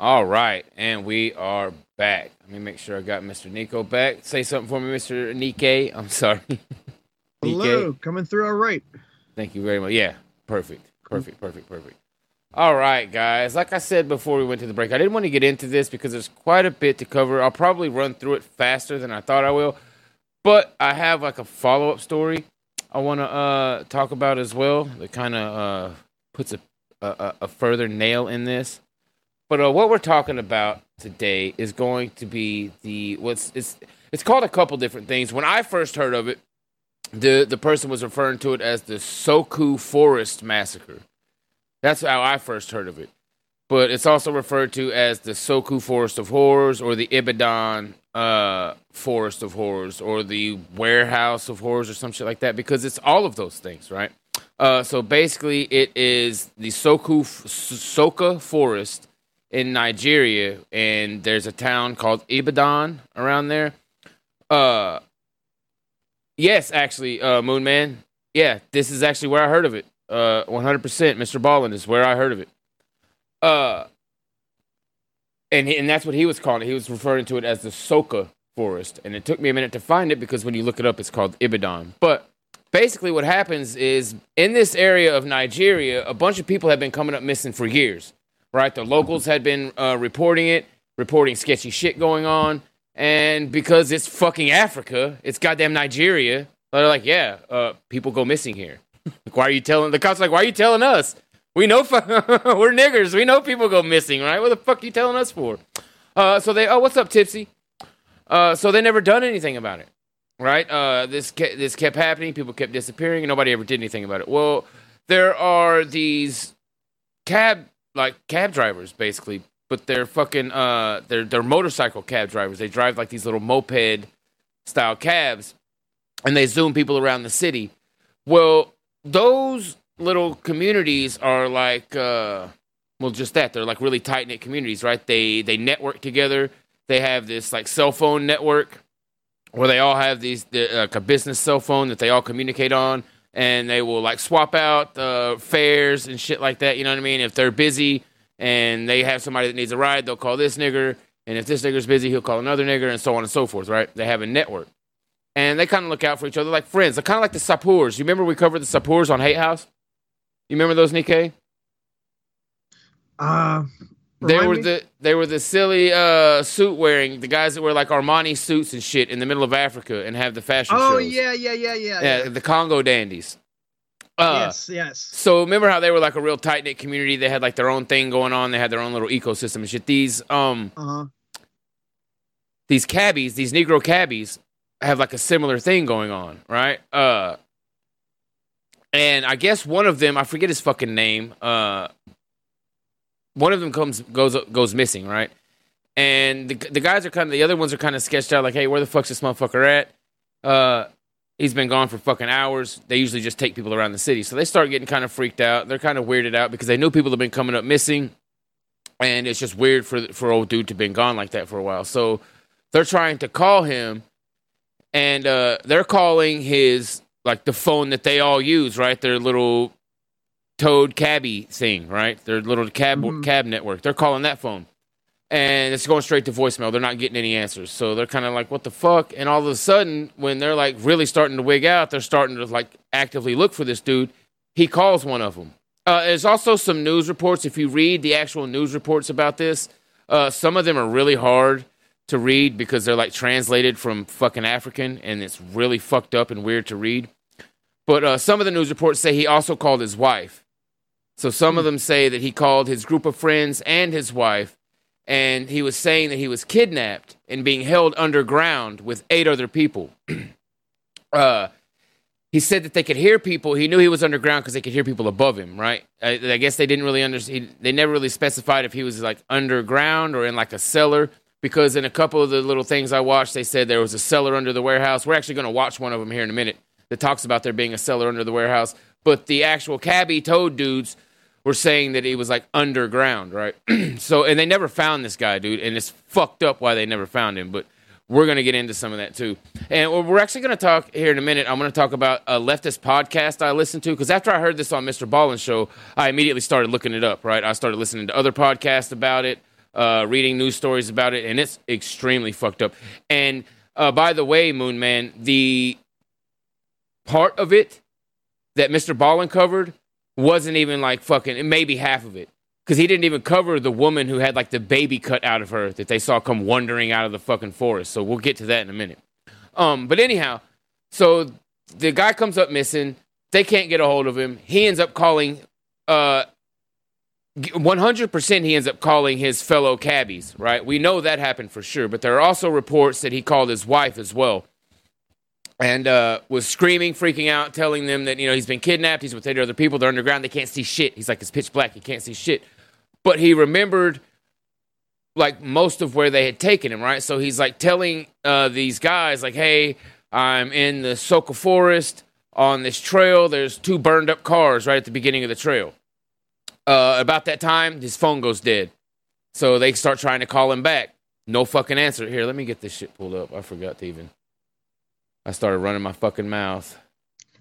All right, and we are back. Let me make sure I got Mr. Nico back. Say something for me, Mr. Nike. I'm sorry. Hello, coming through all right. Thank you very much. Yeah, perfect, perfect, perfect, perfect. All right, guys. Like I said before we went to the break, I didn't want to get into this because there's quite a bit to cover. I'll probably run through it faster than I thought I will, but I have like a follow up story I want to uh, talk about as well that kind of uh, puts a, a a further nail in this. But uh, what we're talking about today is going to be the what's it's it's called a couple different things. When I first heard of it, the the person was referring to it as the Soku Forest Massacre. That's how I first heard of it. But it's also referred to as the Soku Forest of Horrors or the Ibadan uh, Forest of Horrors or the Warehouse of Horrors or some shit like that because it's all of those things, right? Uh, so basically, it is the Soku Soka Forest in Nigeria, and there's a town called Ibadan around there. Uh, yes, actually, uh, Moon Man. Yeah, this is actually where I heard of it. Uh, 100%, Mr. Ballen is where I heard of it. Uh, and and that's what he was calling it. He was referring to it as the Soka Forest, and it took me a minute to find it because when you look it up, it's called Ibadan. But basically, what happens is in this area of Nigeria, a bunch of people have been coming up missing for years. Right, the locals had been uh, reporting it, reporting sketchy shit going on, and because it's fucking Africa, it's goddamn Nigeria. They're like, yeah, uh, people go missing here. like, why are you telling the cops? Like, why are you telling us? We know fu- we're niggers. We know people go missing, right? What the fuck are you telling us for? Uh, so they, oh, what's up, Tipsy? Uh, so they never done anything about it, right? Uh, this ke- this kept happening. People kept disappearing, and nobody ever did anything about it. Well, there are these cab like cab drivers, basically, but they're fucking uh, they're they're motorcycle cab drivers. They drive like these little moped style cabs, and they zoom people around the city. Well, those little communities are like uh well just that. They're like really tight knit communities right? They they network together. They have this like cell phone network where they all have these the, like a business cell phone that they all communicate on and they will like swap out uh fares and shit like that you know what i mean? If they're busy and they have somebody that needs a ride they'll call this nigger and if this nigger's busy he'll call another nigger and so on and so forth right? They have a network. And they kind of look out for each other like friends. They're kind of like the sapeurs you remember we covered the sapeurs on hate house? You remember those, Nikkei? Uh, They remind were me? the they were the silly uh, suit wearing the guys that wear like Armani suits and shit in the middle of Africa and have the fashion Oh shows. yeah, yeah, yeah, yeah. yeah, the Congo dandies. Uh, yes, yes. So remember how they were like a real tight knit community? They had like their own thing going on. They had their own little ecosystem and shit. These um Uh huh. these cabbies, these Negro cabbies, have like a similar thing going on, right? Uh, and I guess one of them, I forget his fucking name. Uh, one of them comes goes goes missing, right? And the the guys are kind of the other ones are kind of sketched out, like, hey, where the fuck's this motherfucker at? Uh, he's been gone for fucking hours. They usually just take people around the city, so they start getting kind of freaked out. They're kind of weirded out because they know people have been coming up missing, and it's just weird for for old dude to been gone like that for a while. So they're trying to call him, and uh, they're calling his like the phone that they all use, right? Their little Toad Cabby thing, right? Their little cab cab network. They're calling that phone, and it's going straight to voicemail. They're not getting any answers, so they're kind of like, "What the fuck?" And all of a sudden, when they're like really starting to wig out, they're starting to like actively look for this dude. He calls one of them. Uh, there's also some news reports. If you read the actual news reports about this, uh, some of them are really hard to read because they're like translated from fucking African, and it's really fucked up and weird to read. But uh, some of the news reports say he also called his wife. So some of them say that he called his group of friends and his wife, and he was saying that he was kidnapped and being held underground with eight other people. uh, he said that they could hear people. He knew he was underground because they could hear people above him, right? I, I guess they didn't really understand. They never really specified if he was like underground or in like a cellar. Because in a couple of the little things I watched, they said there was a cellar under the warehouse. We're actually going to watch one of them here in a minute that talks about there being a cellar under the warehouse. But the actual cabbie toad dudes were saying that he was like underground, right? so, and they never found this guy, dude, and it's fucked up why they never found him. But we're gonna get into some of that too, and we're actually gonna talk here in a minute. I'm gonna talk about a leftist podcast I listened to because after I heard this on Mr. Ballen's show, I immediately started looking it up. Right, I started listening to other podcasts about it. uh, reading news stories about it, and it's extremely fucked up. And uh, by the way, Moon Man, the part of it that Mr. Ballen covered wasn't even like fucking maybe half of it because he didn't even cover the woman who had like the baby cut out of her that they saw come wandering out of the fucking forest. So we'll get to that in a minute. Um, but anyhow, so the guy comes up missing. They can't get a hold of him. He ends up calling. Uh, 100% he ends up calling his fellow cabbies, right? We know that happened for sure, but there are also reports that he called his wife as well and uh, was screaming, freaking out, telling them that, you know, he's been kidnapped. He's with 80 other people. They're underground. They can't see shit. He's like, it's pitch black. He can't see shit. But he remembered, like, most of where they had taken him, right? So he's like telling uh, these guys, like, hey, I'm in the Soka Forest on this trail. There's two burned up cars right at the beginning of the trail. Uh, about that time, his phone goes dead. So they start trying to call him back. No fucking answer. Here, let me get this shit pulled up. I forgot to even. I started running my fucking mouth.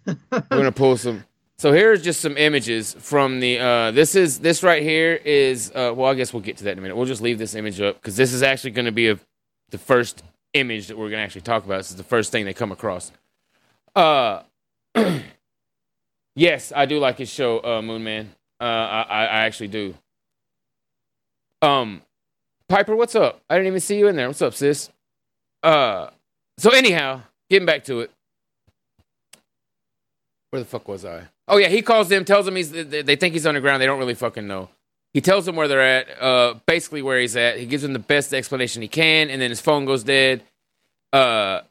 We're gonna pull some. So here's just some images from the. Uh, this is this right here is. Uh, well, I guess we'll get to that in a minute. We'll just leave this image up because this is actually going to be a, the first image that we're gonna actually talk about. This is the first thing they come across. Uh, yes, I do like his show, uh, Moon Man. Uh, I I actually do. Um, Piper, what's up? I didn't even see you in there. What's up, sis? Uh, so anyhow, getting back to it. Where the fuck was I? Oh yeah, he calls them, tells them he's. They think he's underground. They don't really fucking know. He tells them where they're at, uh, basically where he's at. He gives them the best explanation he can, and then his phone goes dead. Uh,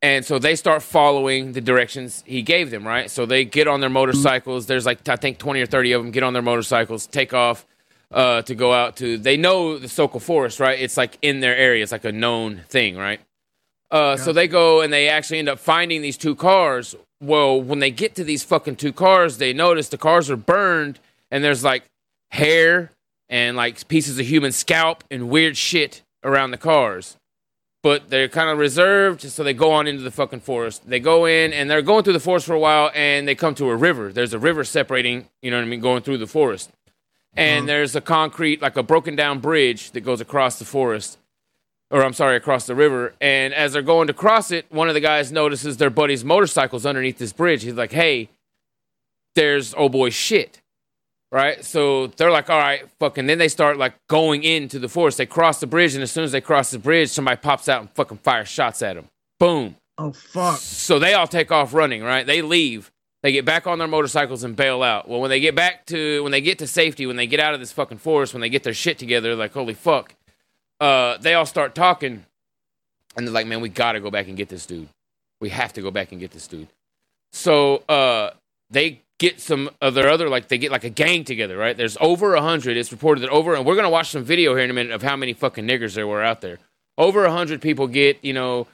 and so they start following the directions he gave them, right? So they get on their motorcycles. There's like I think 20 or 30 of them get on their motorcycles, take off uh, to go out to. They know the Soka Forest, right? It's like in their area. It's like a known thing, right? Uh, So they go and they actually end up finding these two cars. Well, when they get to these fucking two cars, they notice the cars are burned and there's like hair and like pieces of human scalp and weird shit around the cars. But they're kind of reserved, so they go on into the fucking forest. They go in and they're going through the forest for a while and they come to a river. There's a river separating, you know what I mean, going through the forest. And there's a concrete, like a broken down bridge that goes across the forest or I'm sorry, across the river. And as they're going to cross it, one of the guys notices their buddy's motorcycle's underneath this bridge. He's like, hey, there's oh boy shit. Right? So they're like, all right, fucking. Then they start like going into the forest. They cross the bridge, and as soon as they cross the bridge, somebody pops out and fucking fires shots at them. Boom. Oh fuck. So they all take off running, right? They leave. They get back on their motorcycles and bail out. Well, when they get back to when they get to safety, when they get out of this fucking forest, when they get their shit together, like holy fuck, uh, they all start talking, and they're like, "Man, we gotta go back and get this dude. We have to go back and get this dude." So uh, they get some of their other like they get like a gang together, right? There's over a hundred. It's reported that over, and we're gonna watch some video here in a minute of how many fucking niggers there were out there. Over a hundred people get you know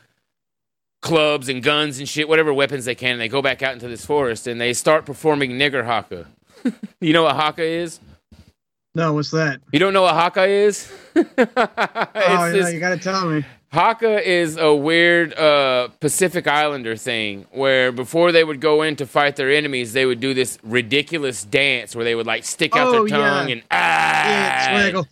clubs and guns and shit, whatever weapons they can, and they go back out into this forest and they start performing nigger haka. you know what haka is? No, what's that? You don't know what haka is? oh, yeah, this- you gotta tell me. Haka is a weird uh, Pacific Islander thing where before they would go in to fight their enemies, they would do this ridiculous dance where they would like stick out Oh, their tongue yeah. and ah, Yeah.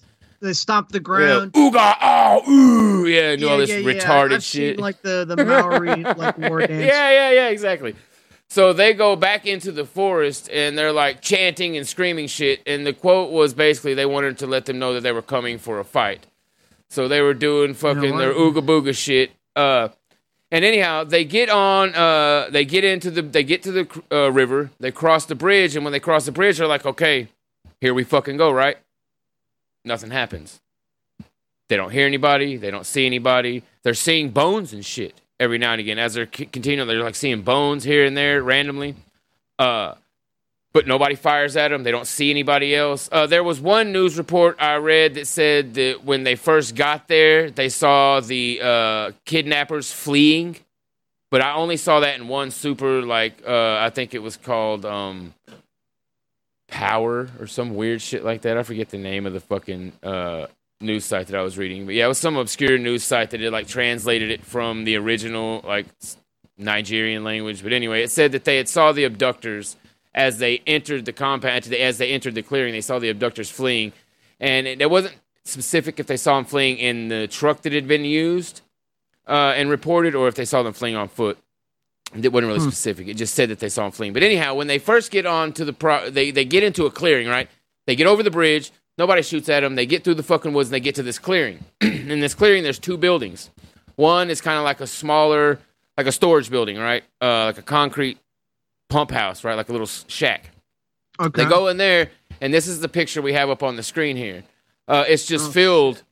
They stomp the yeah, ground. ooga, oh, ooh, yeah, do all this yeah, yeah. retarded I've seen, shit. like the the Maori like war dance. yeah, yeah, yeah, exactly. So they go back into the forest and they're like chanting and screaming shit. And the quote was basically they wanted to let them know that they were coming for a fight. So they were doing fucking their ooga booga shit. Uh, and anyhow, they get on. Uh, they get into the. They get to the uh, river. They cross the bridge, and when they cross the bridge, they're like, "Okay, here we fucking go." Right? Nothing happens. They don't hear anybody. They don't see anybody. They're seeing bones and shit every now and again as they're c- continuing. They're like seeing bones here and there randomly. Uh, but nobody fires at them. They don't see anybody else. Uh, there was one news report I read that said that when they first got there, they saw the uh, kidnappers fleeing. But I only saw that in one super, like, uh, I think it was called um, Power or some weird shit like that. I forget the name of the fucking uh, news site that I was reading. But yeah, it was some obscure news site that had, like, translated it from the original, like, Nigerian language. But anyway, it said that they had saw the abductors as they entered the compound, as they entered the clearing. They saw the abductors fleeing, and it, it wasn't specific if they saw them fleeing in the truck that had been used uh, and reported, or if they saw them fleeing on foot. It wasn't really Hmm. specific. It just said that they saw them fleeing. But anyhow, when they first get on to the pro, they they get into a clearing, right? They get over the bridge. Nobody shoots at them. They get through the fucking woods and they get to this clearing. in this clearing, there's two buildings. One is kind of like a smaller, like a storage building, right? Uh, like a concrete pump house, right? Like a little shack. Okay. They go in there, and this is the picture we have up on the screen here. Uh, it's just filled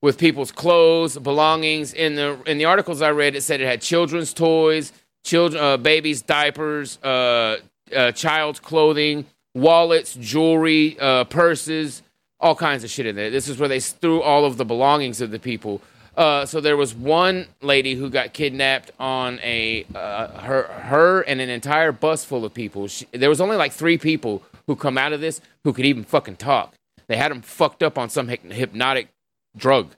with people's clothes, belongings. In the in the articles I read, it said it had children's toys, children, uh, babies' diapers, uh, uh, child's clothing, wallets, jewelry, uh, purses, all kinds of shit in there. This is where they threw all of the belongings of the people. Uh, so there was one lady who got kidnapped on a uh, her her and an entire bus full of people. She, there was only like three people who come out of this who could even fucking talk. They had them fucked up on some hyp- hypnotic drug.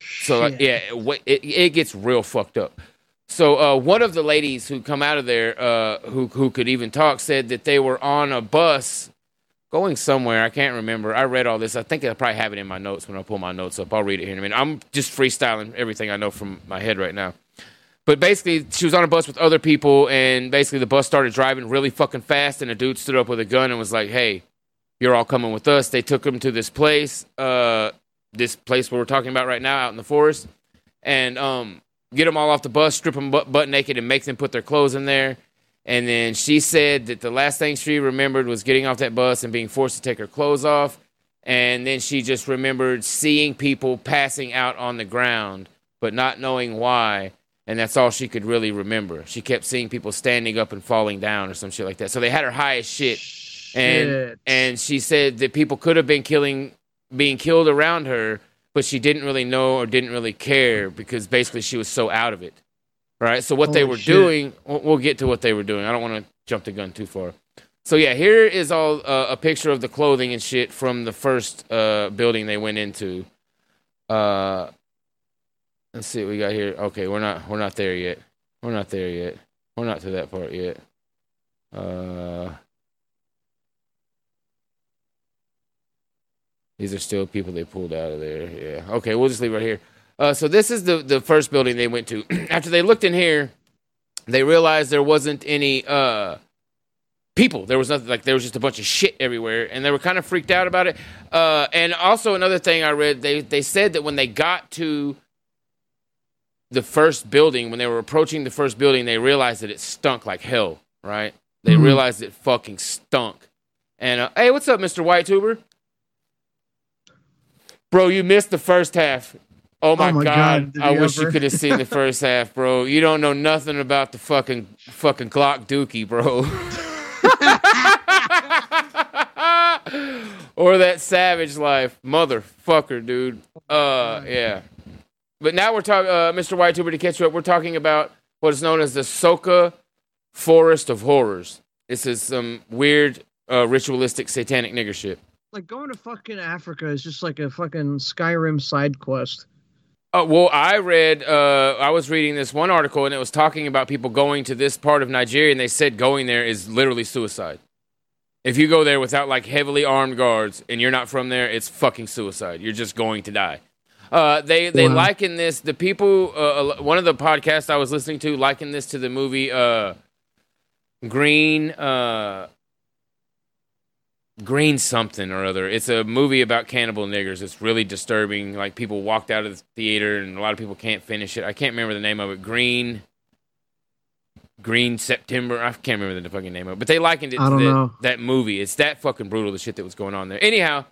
So uh, yeah, it, it, it gets real fucked up. So uh, one of the ladies who come out of there, uh, who who could even talk, said that they were on a bus going somewhere. I can't remember. I read all this. I think I probably have it in my notes when I pull my notes up. I'll read it here in a minute. I'm just freestyling everything I know from my head right now. But basically, she was on a bus with other people, and basically the bus started driving really fucking fast, and a dude stood up with a gun and was like, "Hey, you're all coming with us." They took him to this place, uh, this place where we're talking about right now, out in the forest, and um, get them all off the bus, strip them butt, butt naked, and make them put their clothes in there. And then she said that the last thing she remembered was getting off that bus and being forced to take her clothes off. And then she just remembered seeing people passing out on the ground, but not knowing why. And that's all she could really remember. She kept seeing people standing up and falling down or some shit like that. So they had her high as shit. And Shit. and she said that people could have been killing being killed around her, but she didn't really know or didn't really care because basically she was so out of it. Right? So what they were shit. doing, we'll we'll get to what they were doing. I don't want to jump the gun too far. So yeah, here is all uh, a picture of the clothing and shit from the first uh, building they went into. Uh, let's see what we got here. Okay, we're not we're not there yet. We're not there yet. We're not to that part yet. Uh, these are still people they pulled out of there. Yeah. Okay, we'll just leave right here. Uh, so this is the the first building they went to. After they looked in here, they realized there wasn't any uh people. There was nothing like there was just a bunch of shit everywhere, and they were kind of freaked out about it. Uh, and also another thing I read, they they said that when they got to the first building, when they were approaching the first building, they realized that it stunk like hell. Right? They Mhm. realized it fucking stunk. And uh, hey, what's up, Mister White Tuber? Bro, you missed the first half. Oh my, my god! God, I wish you could have seen the first half, bro. You don't know nothing about the fucking fucking Glock Dookie, bro. or that Savage Life, motherfucker, dude. Uh, yeah. But now we're talking, uh, Mr. White Tuber, to catch you up. We're talking about what is known as the Soka Forest of Horrors. This is some weird, uh, ritualistic, satanic nigger shit. Like going to fucking Africa is just like a fucking Skyrim side quest. Uh, well, I read, uh, I was reading this one article and it was talking about people going to this part of Nigeria and they said going there is literally suicide. If you go there without like heavily armed guards and you're not from there, it's fucking suicide. You're just going to die. Uh, they they Wow. liken this. The people, uh, one of the podcasts I was listening to, likened this to the movie uh, Green. Uh, Green something or other. It's a movie about cannibal niggers. It's really disturbing. Like people walked out of the theater and a lot of people can't finish it. I can't remember the name of it. Green Green September. I can't remember the fucking name of it. But they likened it I to that, that movie. It's that fucking brutal the shit that was going on there. Anyhow,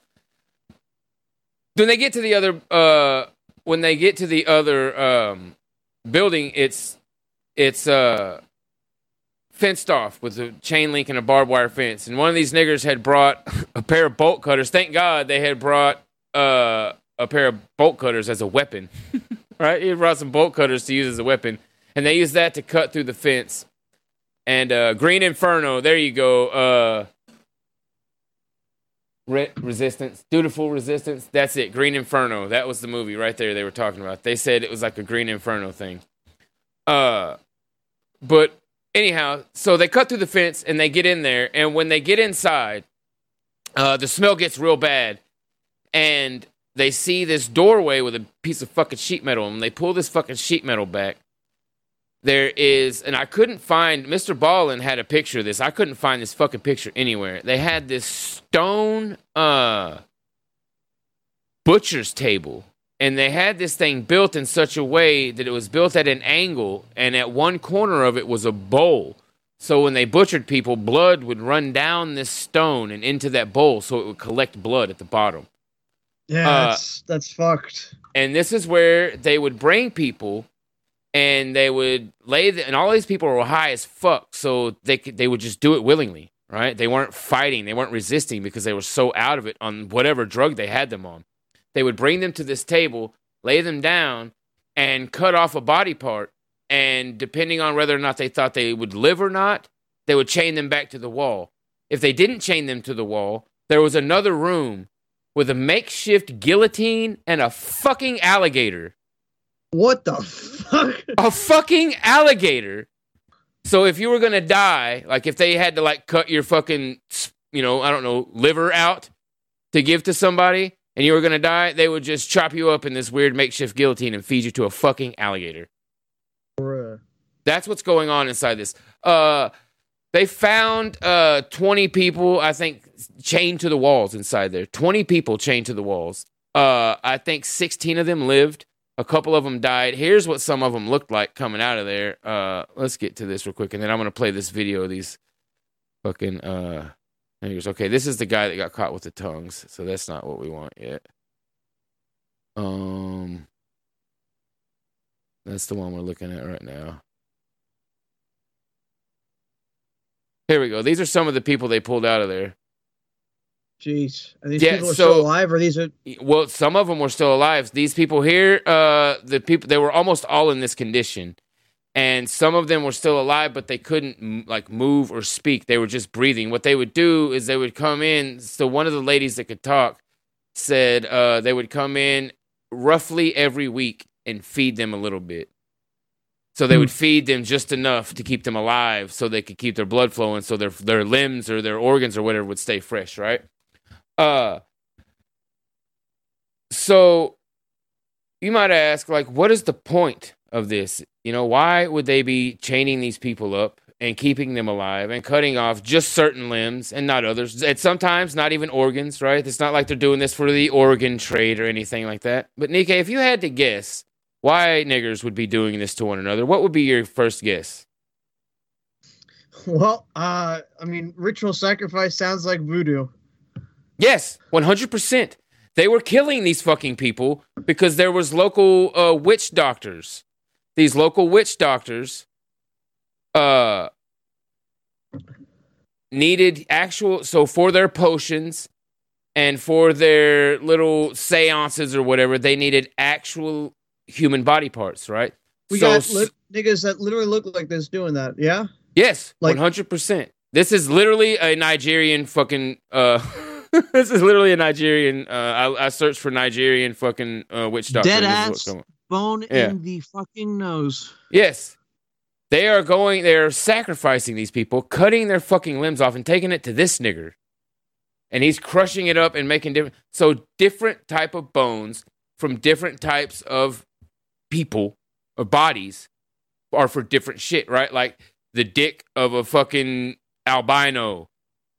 when they get to the other uh when they get to the other um building, it's it's uh fenced off with a chain link and a barbed wire fence. And one of these niggers had brought a pair of bolt cutters. Thank God they had brought uh, a pair of bolt cutters as a weapon. right? He brought some bolt cutters to use as a weapon. And they used that to cut through the fence. And uh, Green Inferno, there you go. Uh, Re- resistance, dutiful resistance. That's it. Green Inferno. That was the movie right there they were talking about. They said it was like a Green Inferno thing. Uh, but anyhow, so they cut through the fence and they get in there, and when they get inside, uh, the smell gets real bad, and they see this doorway with a piece of fucking sheet metal, and they pull this fucking sheet metal back. There is, and I couldn't find. Mr. Ballen had a picture of this. I couldn't find this fucking picture anywhere. They had this stone uh butcher's table, and they had this thing built in such a way that it was built at an angle, and at one corner of it was a bowl. So when they butchered people, blood would run down this stone and into that bowl, so it would collect blood at the bottom. Yeah, Uh, that's that's fucked. And this is where they would bring people, and they would lay, the, and all these people were high as fuck, so they could, they would just do it willingly, right? They weren't fighting, they weren't resisting because they were so out of it on whatever drug they had them on. They would bring them to this table, lay them down, and cut off a body part. And depending on whether or not they thought they would live or not, they would chain them back to the wall. If they didn't chain them to the wall, there was another room with a makeshift guillotine and a fucking alligator. What the fuck? A fucking alligator. So if you were gonna die, like if they had to like cut your fucking, you know, I don't know, liver out to give to somebody, and you were gonna die, they would just chop you up in this weird makeshift guillotine and feed you to a fucking alligator. Bruh. That's what's going on inside this. Uh, they found uh 20 people, I think, chained to the walls inside there. 20 people chained to the walls. Uh, I think 16 of them lived. A couple of them died. Here's what some of them looked like coming out of there. Uh, let's get to this real quick, and then I'm gonna play this video of these fucking uh. goes, okay. This is the guy that got caught with the tongues, so that's not what we want yet. Um, that's the one we're looking at right now. Here we go. These are some of the people they pulled out of there. Jeez, are these Yeah, people are so- still alive, or these are? Well, some of them were still alive. These people here, uh, the people, they were almost all in this condition, and some of them were still alive, but they couldn't like move or speak. They were just breathing. What they would do is they would come in. So one of the ladies that could talk said uh, they would come in roughly every week and feed them a little bit. So they would feed them just enough to keep them alive, so they could keep their blood flowing, so their their limbs or their organs or whatever would stay fresh, right? Uh, so you might ask, like, what is the point of this? You know, why would they be chaining these people up and keeping them alive and cutting off just certain limbs and not others? And sometimes not even organs, right? It's not like they're doing this for the organ trade or anything like that. But Nikkei, if you had to guess why niggers would be doing this to one another, what would be your first guess? Well, uh, I mean, ritual sacrifice sounds like voodoo. Yes, one hundred percent. They were killing these fucking people because there was local uh, witch doctors. These local witch doctors uh, needed actual so for their potions and for their little seances or whatever, they needed actual human body parts, right? We so got li- niggas that literally look like this doing that. Yeah. Yes, Like- one hundred percent. This is literally a Nigerian fucking. Uh, this is literally a Nigerian. Uh, I, I searched for Nigerian fucking uh, witch doctor. Dead ass what's coming. Bone Yeah. in the fucking nose. Yes, they are going. They're sacrificing these people, cutting their fucking limbs off, and taking it to this nigger, and he's crushing it up and making different. So different type of bones from different types of people or bodies are for different shit, right? Like the dick of a fucking albino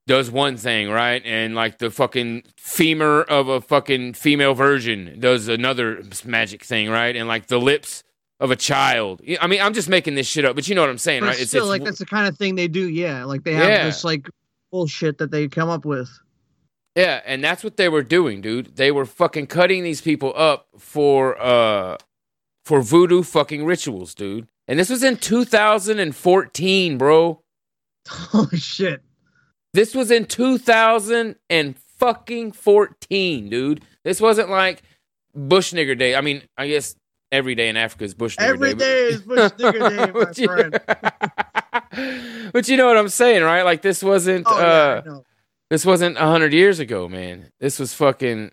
does one thing, right? And like the fucking femur of a fucking female virgin does another magic thing, right? And like the lips of a child. I mean, I'm just making this shit up, but you know what I'm saying, But right? still, like that's the kind of thing they do. Yeah, like they have Yeah. this like bullshit that they come up with. Yeah, and that's what they were doing, dude. They were fucking cutting these people up for uh for voodoo fucking rituals, dude. And this was in 2014, bro. Holy shit. This was in 2000 and fucking 14, dude. This wasn't like Bush nigger day. I mean, I guess every day in Africa is Bush nigger Day. Every day. day is Bush nigger day, my But friend. but you know what I'm saying, right? Like this wasn't Oh, uh know. this wasn't a hundred years ago, man. This was fucking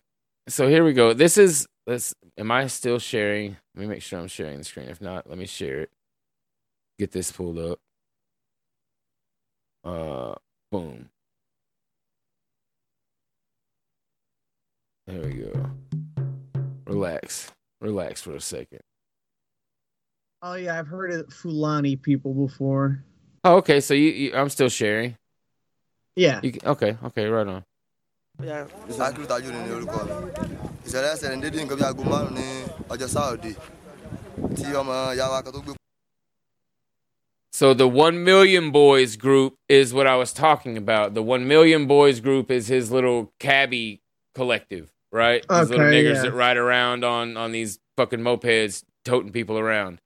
so here we go. This is let's am I still sharing? Let me make sure I'm sharing the screen. If not, let me share it. Get this pulled up. Uh boom. There we go. Relax. Relax for a second. Oh yeah, I've heard of Fulani people before. Oh, okay. So you, you I'm still sharing. Yeah. You, okay. Okay. Right on. Sakiru Tajudeen ni orúkọ mi. Ìṣẹ̀lẹ̀ ẹsẹ̀ ní dédé nǹkan bí aago márùn-ún ní ọjọ́ Sáòdì tí ọmọ ìyá wa kan tó gbé So the One Million Boys group is what I was talking about. The One Million Boys group is his little cabbie collective, right? These little niggers yeah. that ride around on on these fucking mopeds, toting people around.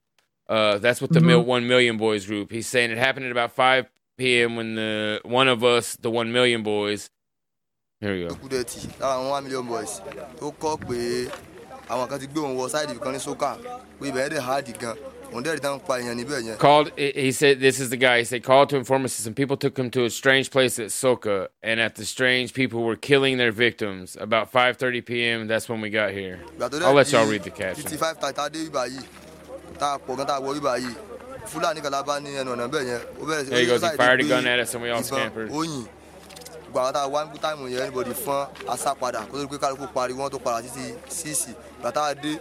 Uh, that's what the Mhm. mil- One Million Boys group. He's saying it happened at about 5 p.m. when the one of us, the One Million Boys. Here we go. kúdẹ̀tì àwọn one million boys tó kọ́ pé àwọn kan ti gbé òun wọ sáìdì kan ní sókà pé ibẹ̀ yẹn dẹ̀ háàdì gan òun dẹ̀ rí tán pa èèyàn níbẹ̀ yẹn. Called. He said, "This is the guy." He said, "Called to inform us that some people took him to a strange place at Soka, and at the strange people were killing their victims. About 5:30 p.m. That's when we got here. Ìgbà tó dẹ̀ I'll let y'all read the caption." títí five thirty tá a dé ibà yìí tá a pọ̀ gan tá a wọ ibà yìí fúlàní kan la bá ní ẹnu ọ̀nà bẹ́ẹ̀ yẹn ó bẹ̀rẹ̀ sí There he goes. He fired a gun at us, and we all scampered. ó yìn tá a wá ní táìmù yẹn anybody fọ́n asá kó tó di pé kálukú pariwo wọn tó padà títí síìsì gbà dé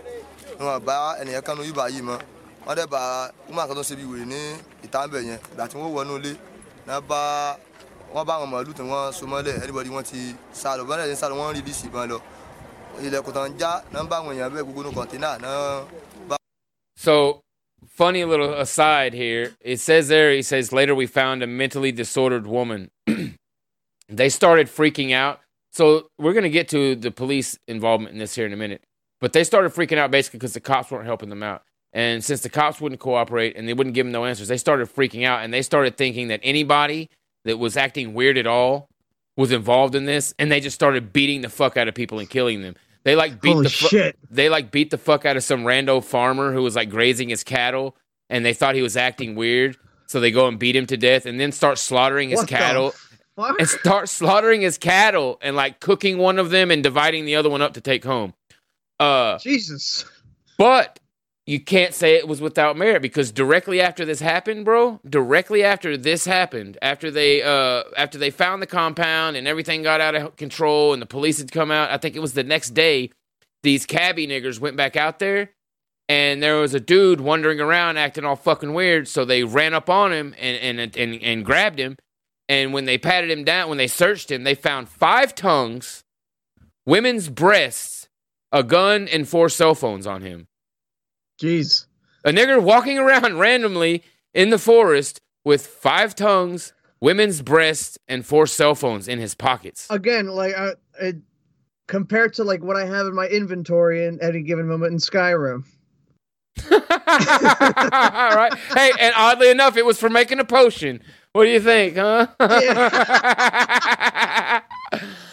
wọn bá ẹnìyẹn kánú ibà yìí mọ́ bá kan tó ṣe bí ní ìta ń bẹ̀ yẹn tí wọ́n wọnú ilé bá wọ́n bá tí wọ́n so mọ́lẹ̀ wọ́n ti sá lọ sá lọ wọ́n rí lọ tán já bá bá. So, funny little aside here. It says there, he says, later we found a mentally disordered woman. they started freaking out. So, we're going to get to the police involvement in this here in a minute. But they started freaking out basically because the cops weren't helping them out. And since the cops wouldn't cooperate and they wouldn't give them no answers, they started freaking out and they started thinking that anybody that was acting weird at all was involved in this. And they just started beating the fuck out of people and killing them. They like beat Holy the fu- shit. they like beat the fuck out of some rando farmer who was like grazing his cattle and they thought he was acting weird so they go and beat him to death and then start slaughtering his What cattle and start slaughtering his cattle and like cooking one of them and dividing the other one up to take home uh Jesus. but you can't say it was without merit because directly after this happened, bro, directly after this happened, after they uh after they found the compound and everything got out of control and the police had come out, I think it was the next day, these cabbie niggers went back out there and there was a dude wandering around acting all fucking weird, so they ran up on him and and and, and grabbed him. And when they patted him down, when they searched him, they found five tongues, women's breasts, a gun, and four cell phones on him. Jeez. A nigger walking around randomly in the forest with five tongues, women's breasts, and four cell phones in his pockets. Again, like uh, it, compared to like what I have in my inventory in any given moment in Skyrim. All right. Hey, and oddly enough, it was for making a potion. What do you think, huh?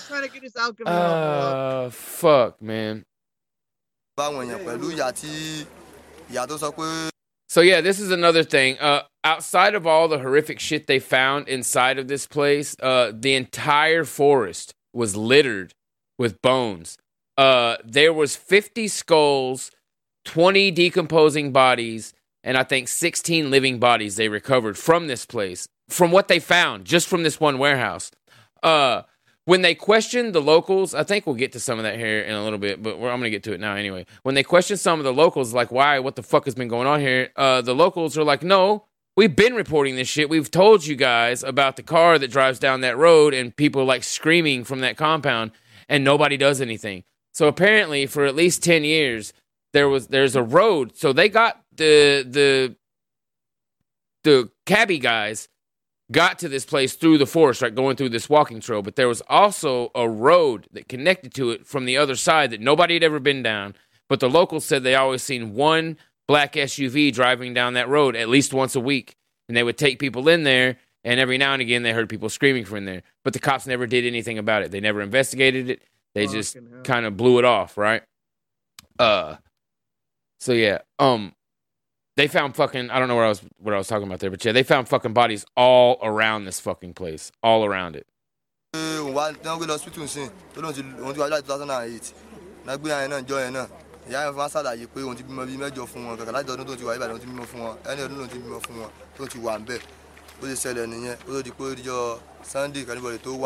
trying to get his alchemy uh, fuck, man. So yeah, this is another thing. Uh, outside of all the horrific shit they found inside of this place, uh, the entire forest was littered with bones. Uh, there was 50 skulls, 20 decomposing bodies, and I think 16 living bodies they recovered from this place, from what they found, just from this one warehouse. Uh, when they questioned the locals, I think we'll get to some of that here in a little bit, but I'm going to get to it now anyway. When they questioned some of the locals, like, why, what the fuck has been going on here? Uh, the locals are like, no, we've been reporting this shit. We've told you guys about the car that drives down that road and people like screaming from that compound, and nobody does anything. So apparently, for at least 10 years, there was there's a road. So they got the the the cabbie guys got to this place through the forest, right, going through this walking trail. But there was also a road that connected to it from the other side that nobody had ever been down. But the locals said they always seen one black SUV driving down that road at least once a week, and they would take people in there. And every now and again, they heard people screaming from there. But the cops never did anything about it. They never investigated it. They just kind of blew it off, right? Uh, so yeah, um, they found fucking I don't know where I was what I was talking about there, but yeah, they found fucking bodies all around this fucking place, all around it. sunday.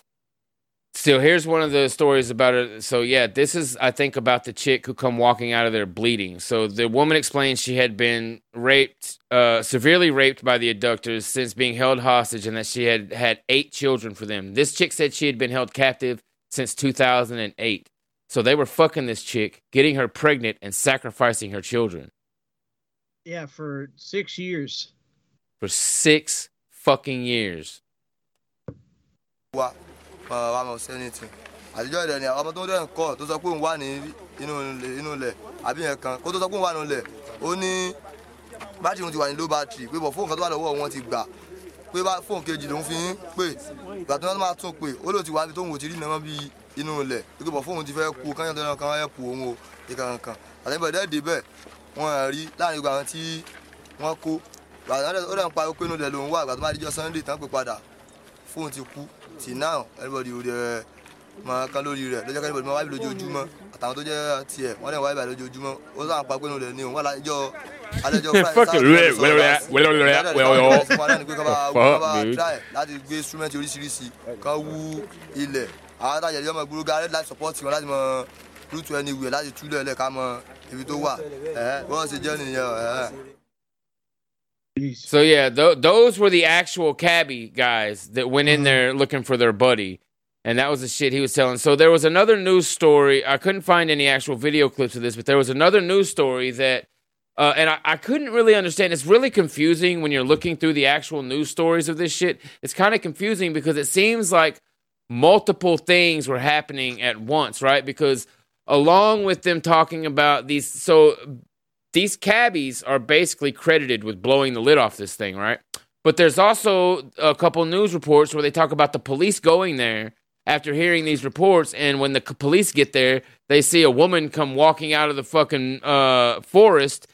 So here's one of the stories about it. So yeah, this is I think about the chick who come walking out of there bleeding. So the woman explains she had been raped, uh, severely raped by the abductors since being held hostage, and that she had had eight children for them. This chick said she had been held captive since 2008. So they were fucking this chick, getting her pregnant, and sacrificing her children Yeah, for six years. for six fucking years. wa wa wa mọ̀ sí anything. Àtijọ́ ìdẹ̀ ni ọmọ tó dẹ̀ kọ́ tó sọ pé òun wà ní inú ilẹ̀ àbí yẹn kan kó tó sọ pé òun wà nínú ilẹ̀ ó ní bátìrì òun ti wà ní low battery pé bọ̀ fóònù kan tó wà lọ́wọ́ wọn ti gbà pé fóònù kejì lòún fi ń pè ìgbà tó máa tún pè ó lò ti wà níbi tóun ò ti rí nàmọ́ bí inú ilẹ̀ pé bọ̀ fóònù ti fẹ́ kú kányọ̀ tó kan ẹ̀ kú òun o ìkànnì kan. Àtẹ̀bẹ̀ dẹ́ dé bẹ́ẹ̀ wọ́n rí láàárín gbogbo àwọn tí wọ́n kó. Gbàdúrà ó dẹ̀ ń pariwo pé inú ilẹ̀ lòún wà gbàdúrà máa díjọ́ sunday tán pé padà fóònù ti kú till now everybody ò dẹ̀ máa kán lórí rẹ̀ lọ́jọ́ kẹ́nìbọ̀dì máa wáyé lójoojúmọ́ àtàwọn tó jẹ́ tiẹ̀ wọ́n dẹ̀ wáyé báyìí lójoojúmọ́ ó sáà pa inú rẹ̀ ni òun wà lájọ́ alẹ́jọ́. Fuck, dude. láti gbé instrument oríṣiríṣi kan wú ilẹ̀ àwọn àtàjẹ̀ yọmọ gbúrú gáárẹ́ láti support wọn láti mọ root anywhere láti túlẹ̀ lẹ̀ ká mọ ibi tó wà ẹ̀ bọ́ọ̀ ṣe jẹ́ nìyẹn ẹ̀. So yeah, th- those were the actual cabbie guys that went in there looking for their buddy, and that was the shit he was telling. So there was another news story. I couldn't find any actual video clips of this, but there was another news story that, uh, and I, I couldn't really understand. It's really confusing when you're looking through the actual news stories of this shit. It's kind of confusing because it seems like multiple things were happening at once, right? Because along with them talking about these, so these cabbies are basically credited with blowing the lid off this thing, right? But there's also a couple news reports where they talk about the police going there after hearing these reports, and when the police get there, they see a woman come walking out of the fucking uh, forest,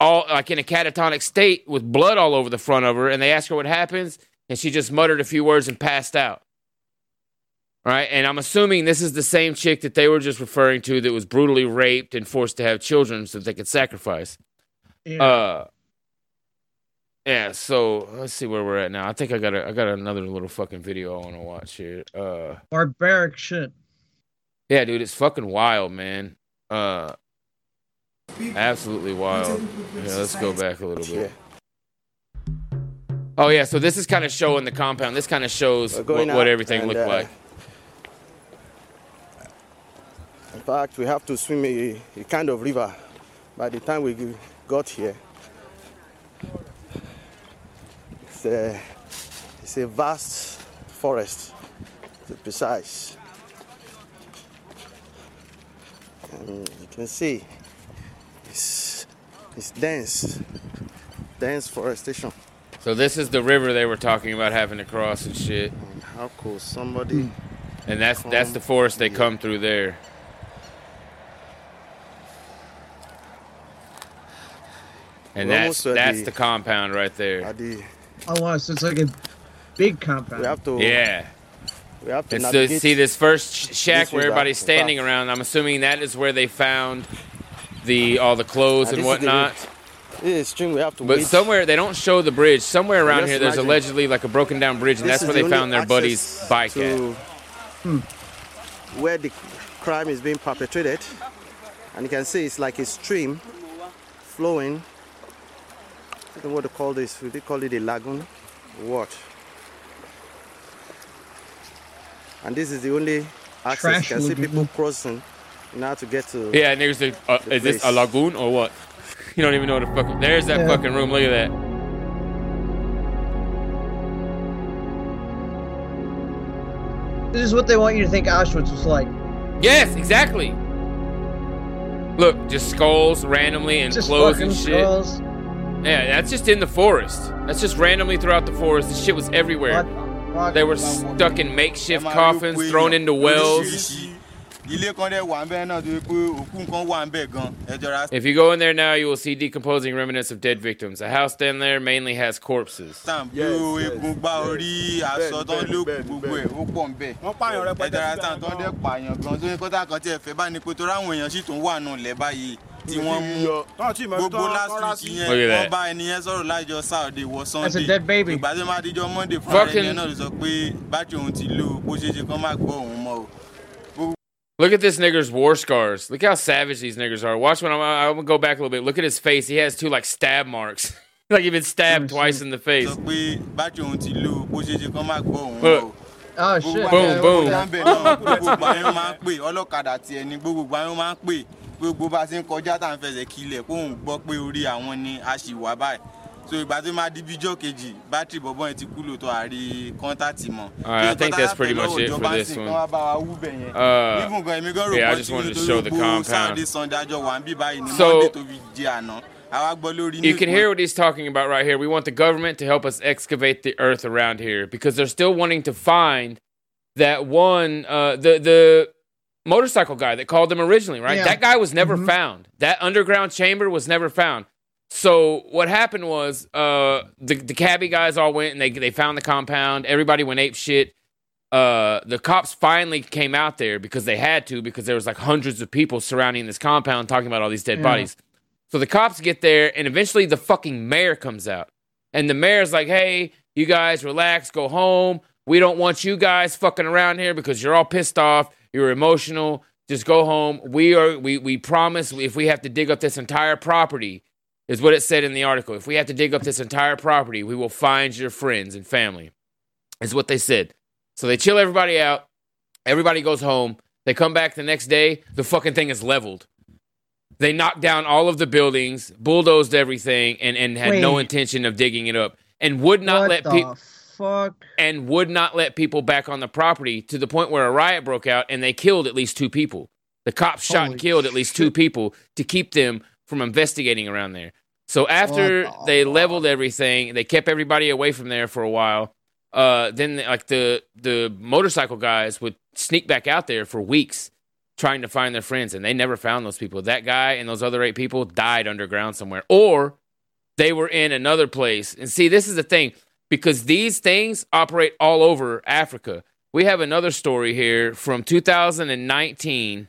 all like in a catatonic state with blood all over the front of her, and they ask her what happens, and she just muttered a few words and passed out. Right, and I'm assuming this is the same chick that they were just referring to that was brutally raped and forced to have children so that they could sacrifice. Yeah. Uh, yeah. So let's see where we're at now. I think I got a, I got another little fucking video I want to watch here. Uh, Barbaric shit. yeah, dude, it's fucking wild, man. Uh, absolutely wild. Yeah, let's go back a little bit. Oh yeah, so this is kind of showing the compound. This kind of shows what, what everything and, looked uh, like. In fact, we have to swim a, a kind of river. By the time we got here, it's a, it's a vast forest, to be precise. And you can see it's, it's dense, dense forestation. So this is the river they were talking about having to cross and shit. How could somebody? And that's that's the forest they come through there. And We're that's that's the- the compound right there. I the, Oh wow, so it's like a big compound. we have to. Yeah. We have to And so navigate. see this first sh- shack this where everybody's standing around. I'm assuming that is where they found the all the clothes And and this is the whatnot. It's is stream we have to But wait. somewhere they don't show the bridge. Somewhere around here, there's imagine. allegedly like a broken down bridge, and This that's where the they found their buddy's access bike to at. Hmm. where the crime is being perpetrated. And you can see it's like a stream flowing. I don't know what to call this. Would they call it a lagoon? What? And this is the only access. Trash you can see people crossing now to get to. Yeah, and there's a. Uh, The is this a lagoon or what? You don't even know what the fuck. There's that Yeah. fucking room. Look at that. This is what they want you to think Auschwitz was like. Yes, exactly. Look, just skulls randomly and Just clothes and shit. skulls. Yeah, that's just in the forest. That's just randomly throughout the forest. This shit was everywhere. They were stuck in makeshift coffins, thrown into wells. ilé kan dẹ̀ wà ń bẹ́ẹ̀ náà tó yẹ pé òkú nǹkan wà ń bẹ̀ gan ẹ jọra If you go in there now, you will see decomposing remnants of dead victims. A house down there mainly has corpses. stamp bí o egun gbá orí aṣọ tó ń lókun gbogbo ẹ̀ ó pọ̀ ń bẹ̀ ẹ jọra stamp tó ń dẹ̀ pààyàn gan tó ní kọ́tà kan tí ẹ fẹ́ bá ní pé torí àwọn èèyàn sì tún wà nù lẹ̀ báyìí tí wọ́n mú gbogbo last week yẹn Look at wọ́n bá ẹni yẹn sọ̀rọ̀ láìjọ saturday wọ sunday dead ìgbà tí máa díjọ́ monday fún Fucking- ẹni yẹn náà ló sọ pé bátìrì òun ti lò bó ṣe ṣe kán má gbọ́ òun mọ́ o. Look at this nigger's war scars. Look how savage these niggers are. Watch when I'm, I'm gonna go back a little bit. Look at his face. He has two like stab marks. like he's been stabbed twice in the face. sọ pé bátìrì òun ti lò ó bó ṣe ṣe kán má gbọ́ òun mọ́ Look. Oh shit. Boom, boom. Ọmọ láńbẹ̀ náà gbogbo ìgbà yẹn máa ń pè ọlọ́kadà tiẹ̀ ní gbogbo ìgbà yẹn máa ń pè gbogbo bá a ṣe ń kọjá tá à ń fẹsẹ̀ kílẹ̀ kó òun gbọ́ pé orí àwọn ni a ṣì wá báyìí so ìgbà tó máa di bíjọ́ kejì bátìrì bọ̀bọ̀ yẹn ti kú lóòótọ́ àrí kọ́ńtàtì mọ́. I think that's pretty much it for this one. Uh, even gan èmi gan I pọ́ just tí wanted to nítorí show the gbogbo compound. sáàdé sunday àjọ wà ń bí báyìí ní So- monday tó fi jẹ àná àwa gbọ́ lórí You can hear what he's talking about right here. We want the government to help us excavate the earth around here because they're still wanting to find that one, uh, the the motorcycle guy that called them originally, right? Yeah. That guy was never found. That underground chamber was never found. So what happened was uh, the the cabbie guys all went and they they found the compound. Everybody went ape shit. Uh, the cops finally came out there because they had to because there was like hundreds of people surrounding this compound talking about all these dead Yeah. bodies. So the cops get there, and eventually the fucking mayor comes out. And the mayor's like, hey, you guys relax, go home. We don't want you guys fucking around here because you're all pissed off. You're emotional. Just go home. We are we we promise if we have to dig up this entire property, is what it said in the article. If we have to dig up this entire property, we will find your friends and family. Is what they said. So they chill everybody out. Everybody goes home. They come back the next day. The fucking thing is leveled. They knocked down all of the buildings, bulldozed everything, and, and had no intention of digging it up, and would not What let people fuck? and would not let people back on the property to the point where a riot broke out and they killed at least two people. The cops shot and killed at least two people to keep them from investigating around there. So after the they leveled everything, they kept everybody away from there for a while. Uh, then like the the motorcycle guys would sneak back out there for weeks trying to find their friends and they never found those people. That guy and those other eight people died underground somewhere or they were in another place. And see, this is the thing because these things operate all over Africa. We have another story here from 2019.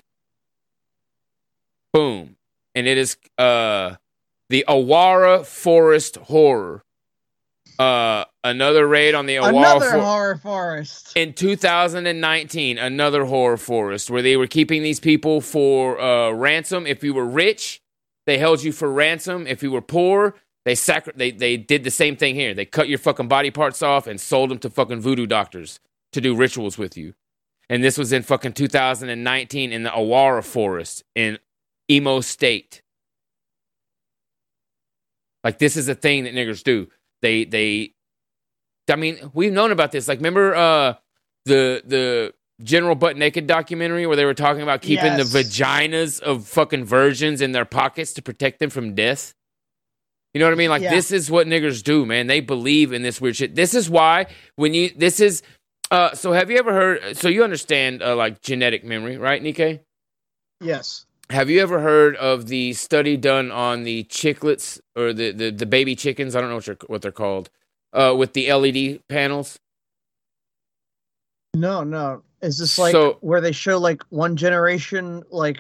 Boom. And it is uh the Awara Forest Horror. Uh another raid on the Awara Another Forest horror forest. in 2019 another horror forest where they were keeping these people for uh, ransom if you were rich they held you for ransom if you were poor they sacri- they they did the same thing here they cut your fucking body parts off and sold them to fucking voodoo doctors to do rituals with you and this was in fucking 2019 in the awara forest in Imo state like this is a thing that niggers do they they I mean, we've known about this. Like, remember uh, the the General Butt Naked documentary where they were talking about keeping Yes. the vaginas of fucking virgins in their pockets to protect them from death? You know what I mean? Like, Yeah. this is what niggers do, man. They believe in this weird shit. This is why when you this is uh, so have you ever heard? So you understand uh, like genetic memory, right, Nike? Yes. Have you ever heard of the study done on the chicklets or the, the, the baby chickens? I don't know what, you're, what they're called. Uh, with the LED panels. No, no. Is this like So- where they show like one generation like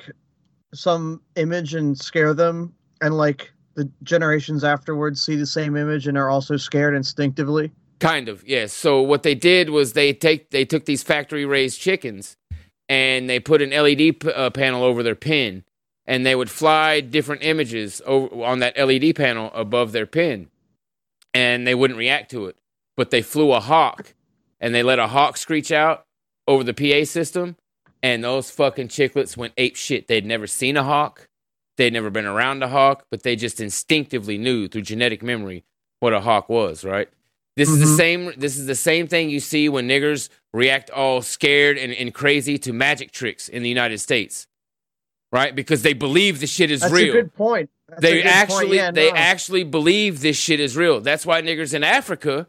some image and scare them and like the generations afterwards see the same image and are also scared instinctively? Kind of, yes. So what they did was they take they took these factory raised chickens and they put an LED p- uh, panel over their pen, and they would fly different images over on that LED panel above their pen, and they wouldn't react to it. But they flew a hawk, and they let a hawk screech out over the PA system, and those fucking chicklets went ape shit. They'd never seen a hawk, they'd never been around a hawk, but they just instinctively knew through genetic memory what a hawk was. Right. This is the Mhm. same. This is the same thing you see when niggers react all scared and, and crazy to magic tricks in the United States, right? Because they believe the shit is That's real. a good point. That's they good point. actually Yeah, they no. actually believe this shit is real. That's why niggers in Africa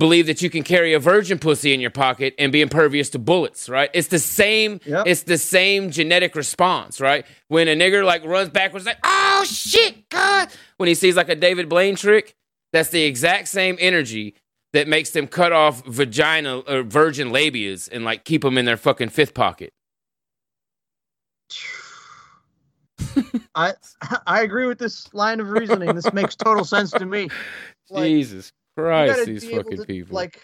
believe that you can carry a virgin pussy in your pocket and be impervious to bullets, right? It's the same it's the same genetic response, right? When a nigger like runs backwards like, "Oh shit, god." When he sees like a David Blaine trick, that's the exact same energy that makes them cut off vagina or virgin labias and like keep them in their fucking fifth pocket. I I agree with this line of reasoning. This makes total sense to me. Like, Jesus Christ, these fucking to, people. Like,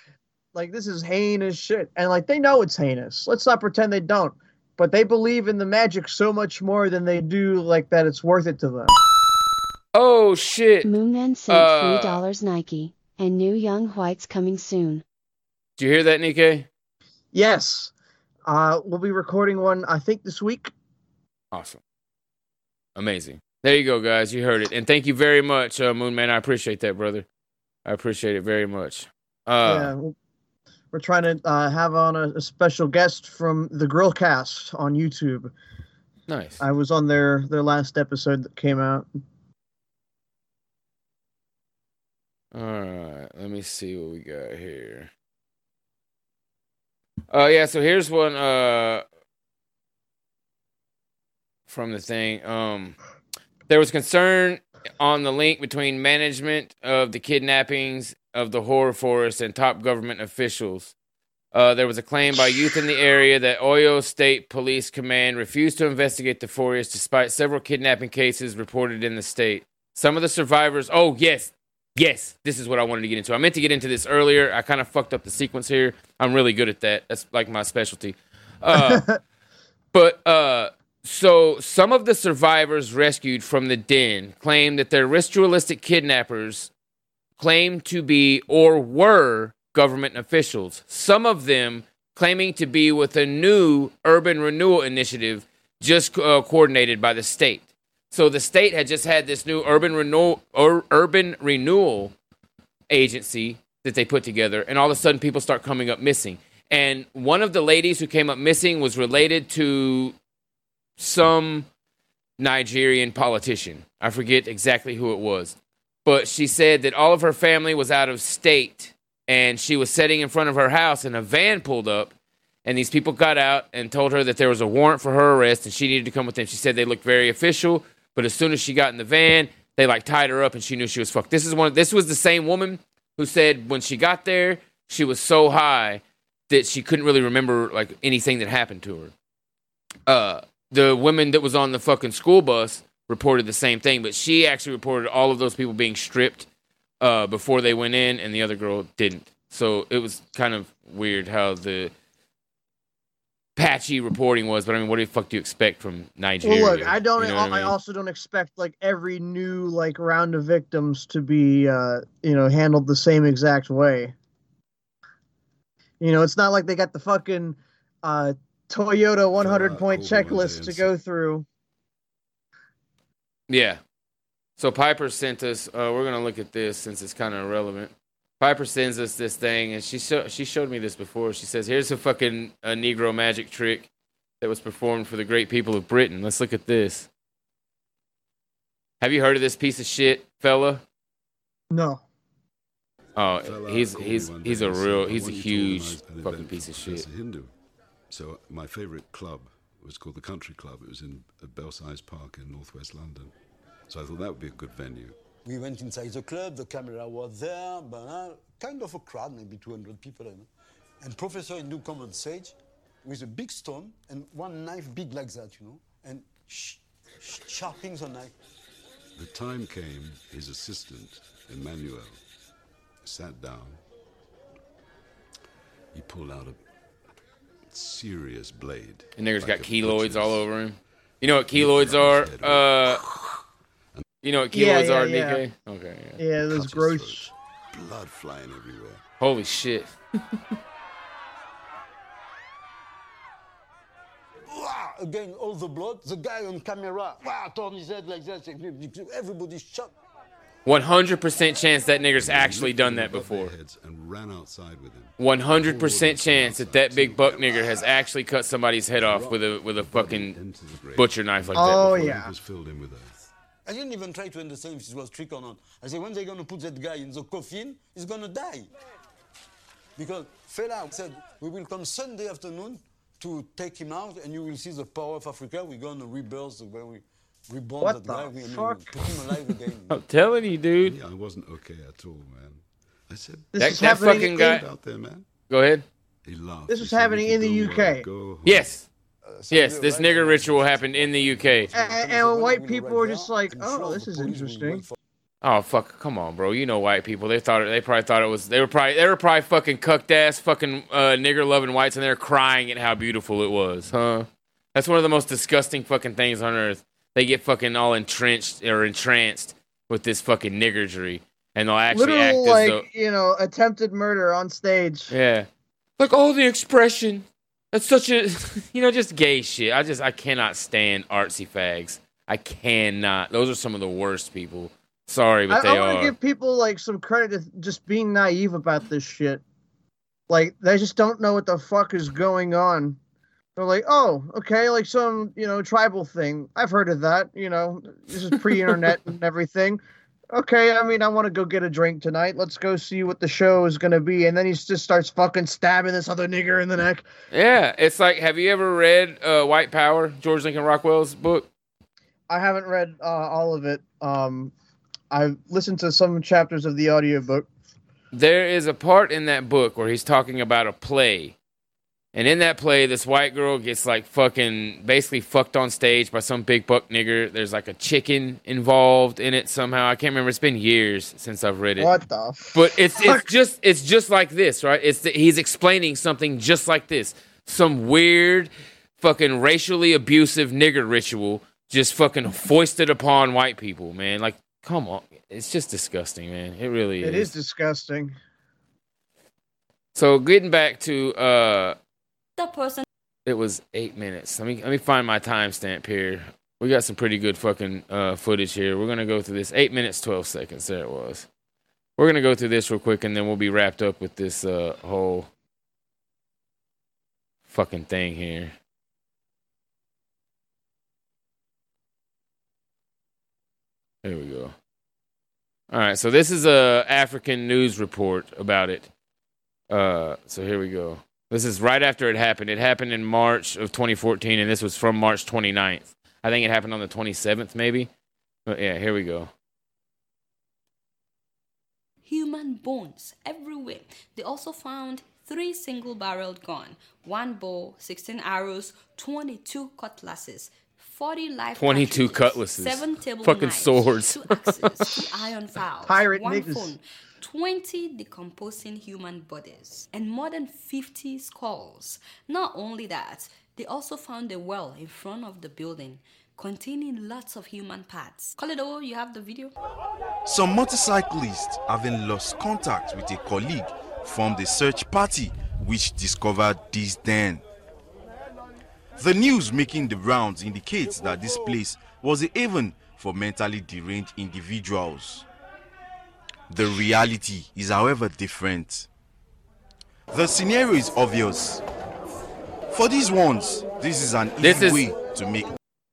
like this is heinous shit, and like they know it's heinous. Let's not pretend they don't, but they believe in the magic so much more than they do like that. It's worth it to them. Oh shit! Moonman sent Uh, three dollars Nike, and new Young Whites coming soon. Do you hear that, Nikkei? Yes, uh, we'll be recording one. I think this week. Awesome. Amazing. There you go, guys. You heard it. And thank you very much, uh, Moonman. I appreciate that, brother. I appreciate it very much. yeah, Uh, we'll- we're trying to uh, have on a, a special guest from the Grillcast on YouTube. Nice. I was on their their last episode that came out. All right. Let me see what we got here. Uh, yeah. So here's one. Uh, from the thing. Um, there was concern on the link between management of the kidnappings of the horror forest and top government officials. Uh, there was a claim by youth in the area that Oyo State Police Command refused to investigate the forest despite several kidnapping cases reported in the state. Some of the survivors. Oh, yes. Yes. This is what I wanted to get into. I meant to get into this earlier. I kind of fucked up the sequence here. I'm really good at that. That's like my specialty. Uh, but uh, so some of the survivors rescued from the den claim that their ritualistic kidnappers claim to be or were government officials. Some of them claiming to be with a new urban renewal initiative just uh, coordinated by the state. So the state had just had this new urban renewal urban renewal agency that they put together, and all of a sudden people start coming up missing. And one of the ladies who came up missing was related to some Nigerian politician. I forget exactly who it was. But she said that all of her family was out of state and she was sitting in front of her house and a van pulled up and these people got out and told her that there was a warrant for her arrest and she needed to come with them. She said they looked very official, but as soon as she got in the van, they like tied her up and she knew she was fucked. This is one this was the same woman who said when she got there, she was so high that she couldn't really remember like anything that happened to her. Uh the woman that was on the fucking school bus reported the same thing, but she actually reported all of those people being stripped uh, before they went in, and the other girl didn't. So it was kind of weird how the patchy reporting was. But I mean, what the fuck do you expect from Nigeria? Well, look, I don't. You know I, I mean? also don't expect like every new like round of victims to be, uh, you know, handled the same exact way. You know, it's not like they got the fucking uh, Toyota 100 point checklist to go through. Yeah. So Piper sent us. Uh, we're gonna look at this since it's kind of irrelevant. Piper sends us this thing, and she sho- she showed me this before. She says, "Here's a fucking a Negro magic trick that was performed for the great people of Britain. Let's look at this. Have you heard of this piece of shit, fella? No. Oh, Fella he's he's he's a real he's a want you to huge fucking piece of for shit. Professor Hindu. So my favourite club was called the Country Club. It was in Belsize Park in northwest London. So I thought that would be a good venue. We went inside the club, the camera was there, but uh, kind of a crowd, maybe 200 people. I know. And Professor Hindu come on stage with a big stone and one knife big like that, you know, and sh- sh- sharpening the knife. The time came, his assistant, Emmanuel, sat down. He pulled out a serious blade. And niggas got like a keloids all over him. You know what keloids are? Uh, you know what keloids yeah, are, yeah. DK? Okay. Yeah. Yeah, those gross. Blood flying everywhere. Holy shit. Again, all the blood. The guy on camera, wow, turn his head like that. Everybody's shocked. 100% chance that nigger's actually done that before. And ran outside with him. 100% chance that that big buck nigger has actually cut somebody's head off with a with a fucking butcher knife like that. Oh, before. yeah. was filled in with earth. I didn't even try to understand if it was trick or not. I said, when they're going to put that guy in the coffin, he's going to die. Because fella said, we will come Sunday afternoon to take him out, and you will see the power of Africa. We're going to rebirth the way we reborn What the guy. We, and we fuck? put him alive again. I'm telling you, dude. Yeah, I wasn't okay at all, man. I said, This That, is that fucking guy. out there, man. Go ahead. He laughed. This He was said, happening in the go where I UK. go home." Yes. Yes, this nigger ritual happened in the UK. And, and white people were just like, oh, this is interesting. Oh fuck! Come on, bro. You know white people. They thought it, they probably thought it was. They were probably they were probably fucking cucked ass fucking uh, nigger loving whites, and they're crying at how beautiful it was, huh? That's one of the most disgusting fucking things on earth. They get fucking all entrenched or entranced with this fucking niggergery, and they'll actually act as like, though. you know, attempted murder on stage. Yeah. Like, oh, the expression. That's such a, you know, just gay shit. I just, I cannot stand artsy fags. I cannot. Those are some of the worst people. Sorry, but I, they I want are. to give people like some credit to just being naive about this shit. Like they just don't know what the fuck is going on. They're like, oh, okay, like some you know tribal thing. I've heard of that. You know, this is pre-internet and everything. Okay, I mean, I want to go get a drink tonight. Let's go see what the show is gonna be. And then he just starts fucking stabbing this other nigger in the neck. Yeah, it's like, have you ever read uh, White Power, George Lincoln Rockwell's book? I haven't read uh, all of it. Um, I've listened to some chapters of the audiobook. There is a part in that book where he's talking about a play. And in that play, this white girl gets like fucking basically fucked on stage by some big buck nigger. There's like a chicken involved in it somehow. I can't remember. It's been years since I've read it. What the? But it's it's just it's just like this, right? It's the, he's explaining something just like this. Some weird, fucking racially abusive nigger ritual just fucking foisted upon white people, man. Like, come on, it's just disgusting, man. It really It is disgusting. So getting back to uh, The person. it was eight minutes. Let me let me find my timestamp here. We got some pretty good fucking uh, footage here. We're gonna go through this. Eight minutes, twelve seconds. There it was. We're gonna go through this real quick, and then we'll be wrapped up with this uh, whole fucking thing here. There we go. All right, so this is a African news report about it. Uh, so here we go. This is right after it happened. It happened in March of 2014, and this was from March 29th. I think it happened on the 27th, maybe. But yeah, here we go. human bones everywhere. They also found three single barreled gun, one bow, 16 arrows, 22 cutlasses, 40 live 22 cutlasses. seven table Fucking knives, swords. two axes, two iron files, Pirate one niggas. phone, 20 decomposing human bodies, and more than 50 skulls. Not only that, they also found a well in front of the building containing lots of human parts. Koledo, you have the video? Some motorcyclists, having lost contact with a colleague, formed a search party which discovered this den. The news making the rounds indicates that this place was a haven for mentally deranged individuals. The reality is, however, different. The scenario is obvious. For these ones, this is an This easy is- way to make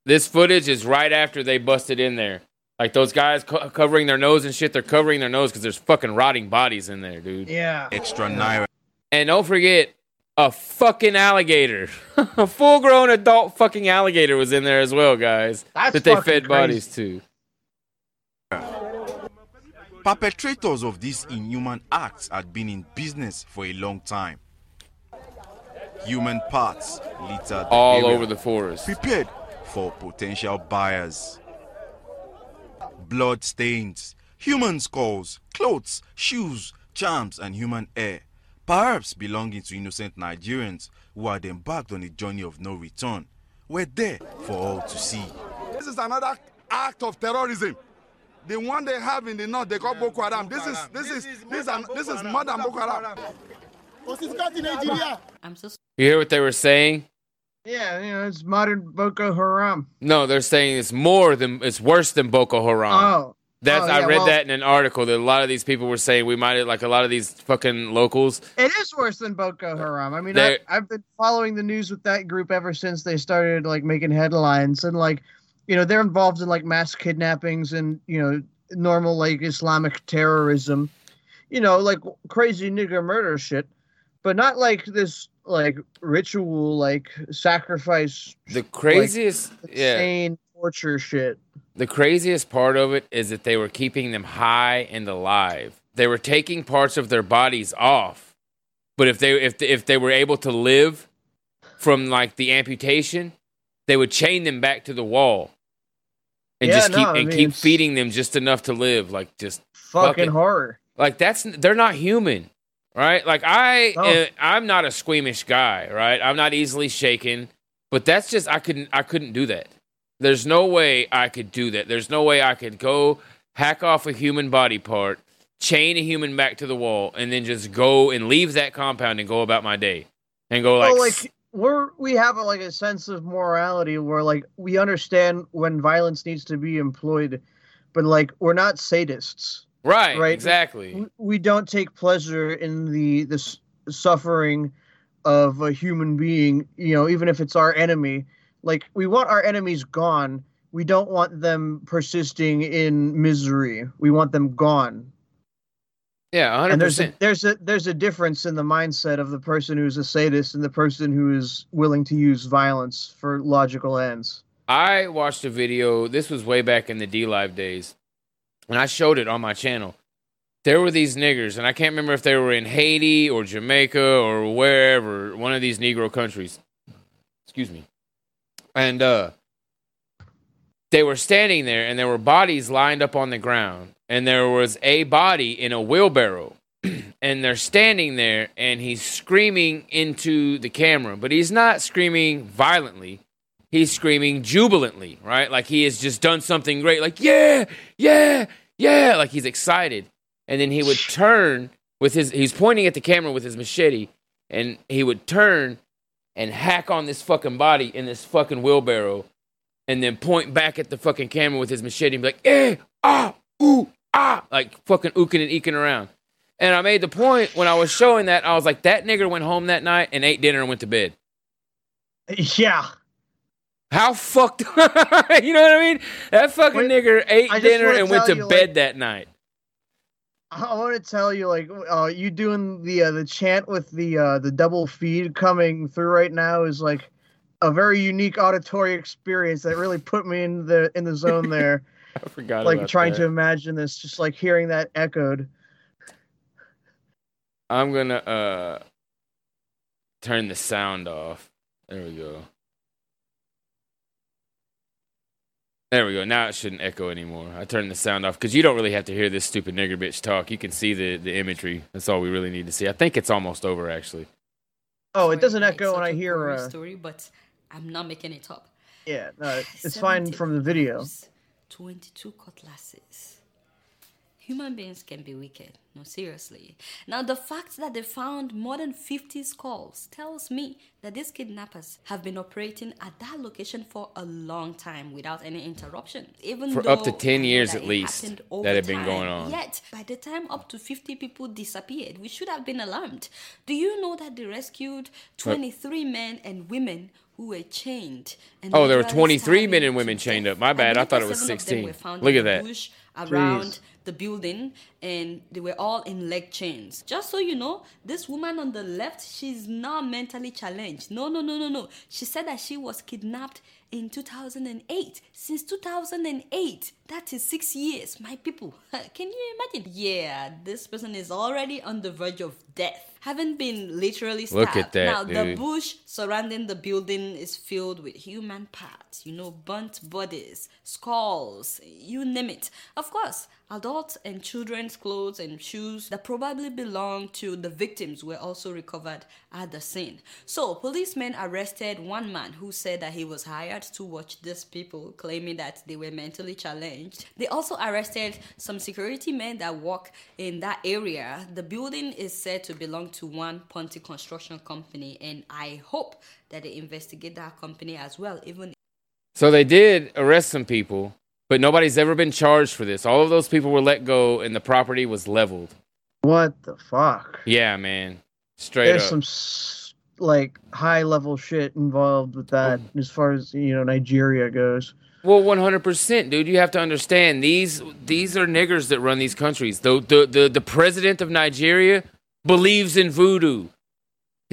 This footage is right after they busted in there. Like those guys co- covering their nose and shit, they're covering their nose because there's fucking rotting bodies in there, dude. Yeah. extra naira. And don't forget, a fucking alligator. a full grown adult fucking alligator was in there as well, guys. That's that they fucking fed bodies to. Perpetrators of these inhuman acts had been in business for a long time. Human parts littered All area, over the forest. prepared for potential buyers. Blood stains, human skulls, clothes, shoes, charms, and human hair, perhaps belonging to innocent Nigerians who had embarked on a journey of no return, were there for all to see. This is another act of terrorism. The one they have in the north, they call Boko Haram. This is this is this is this is more than Boko Haram. I'm so You hear what they were saying? Yeah, you know, it's modern Boko Haram. No, they're saying it's more than it's worse than Boko Haram. Oh. That's Oh, I read well- that in an article that a lot of these people were saying we might like a lot of these fucking locals. It is worse than Boko Haram. I mean, I, I've been following the news with that group ever since they started like making headlines and like, you know, they're involved in like mass kidnappings and you know normal like Islamic terrorism, you know, like crazy nigger murder shit, but not like this like ritual like sacrifice The craziest, like, yeah. torture shit. The craziest part of it is that they were keeping them high and alive. They were taking parts of their bodies off, but if they if they, if they were able to live from like the amputation, they would chain them back to the wall and Yeah, just keep I and mean, keep feeding them just enough to live. Like just Fucking fucking- horror. like that's they're not human right like i No. uh, i'm not a squeamish guy right i'm not easily shaken but that's just i couldn't i couldn't do that there's no way i could do that there's no way i could go hack off a human body part chain a human back to the wall and then just go and leave that compound and go about my day and go like, well, like we're we have a, like a sense of morality where like we understand when violence needs to be employed, but like we're not sadists. right right, exactly We, we don't take pleasure in the the suffering of a human being. You know, even if it's our enemy. Like we want our enemies gone. We don't want them persisting in misery. We want them gone. Yeah 100% And there's a, there's a there's a difference in the mindset of the person who's a sadist and the person who is willing to use violence for logical ends. I watched a video. This was way back in the DLive days, and I showed it on my channel. There were these niggers, and I can't remember if they were in Haiti or Jamaica or wherever, one of these Negro countries. Excuse me. And uh, they were standing there, and there were bodies lined up on the ground, and there was a body in a wheelbarrow. and they're standing there, and he's screaming into the camera, but he's not screaming violently he's screaming jubilantly, right? Like he has just done something great, like, yeah, yeah, yeah, like he's excited. And then he would turn with his, he's pointing at the camera with his machete, and he would turn and hack on this fucking body in this fucking wheelbarrow, and then point back at the fucking camera with his machete and be like, eh, ah, ooh, ah, like fucking ooking and eking around. And I made the point when I was showing that, I was like, that nigger went home that night and ate dinner and went to bed. Yeah. How fucked? you know what I mean? That fucking nigger ate dinner and went to you, bed like- that night. I want to tell you, like, uh, you doing the uh, the chant with the uh, the double feed coming through right now is like a very unique auditory experience that really put me in the in the zone there. I forgot. like about trying that. to imagine this, just like hearing that echoed. I'm gonna uh turn the sound off. There we go. There we go. Now it shouldn't echo anymore. I turned the sound off because you don't really have to hear this stupid nigger bitch talk. You can see the, the imagery. That's all we really need to see. I think it's almost over actually. Oh, it doesn't It's echo when I hear. gory Uh, story, but I'm not making it up. yeah, no, it's fine from the video. 22 cutlasses. Human beings can be wicked. No, seriously. Now, the fact that they found more than 50 skulls tells me that these kidnappers have been operating at that location for a long time without any interruption. Even For up to 10 years at least that had been going on. Yet, by the time up to 50 people disappeared, we should have been alarmed. Do you know that they rescued 23 men and women who were chained? And Oh, there were 23 men and women chained up. My bad. I thought it was seven of them 16. were found Look at that. bush around Jeez. the building and they were all in leg chains. Just so you know, this woman on the left, she's not mentally challenged. No, no, no, no, no. She said that she was kidnapped in 2008. Since 2008, that is six years, my people. Can you imagine? Yeah, this person is already on the verge of death. Haven't been literally stabbed. Look at that, Now, the bush surrounding the building is filled with human parts, you know, burnt bodies, skulls, you name it. Of course, adults and children's clothes and shoes that probably belonged to the victims were also recovered at the scene. So, policemen arrested one man who said that he was hired to watch these people, claiming that they were mentally challenged. They also arrested some security men that work in that area. The building is said to belong to one Ponty Construction Company, and I hope that they investigate that company as well, even So they did arrest some people, but nobody's ever been charged for this. All of those people were let go and the property was leveled. What the fuck? Yeah, man. Straight up. There's up. some s- like high level shit involved with that oh. as far as you know Nigeria goes. Well, one hundred percent, dude. You have to understand these these are niggers that run these countries. The the the, the president of Nigeria believes in voodoo.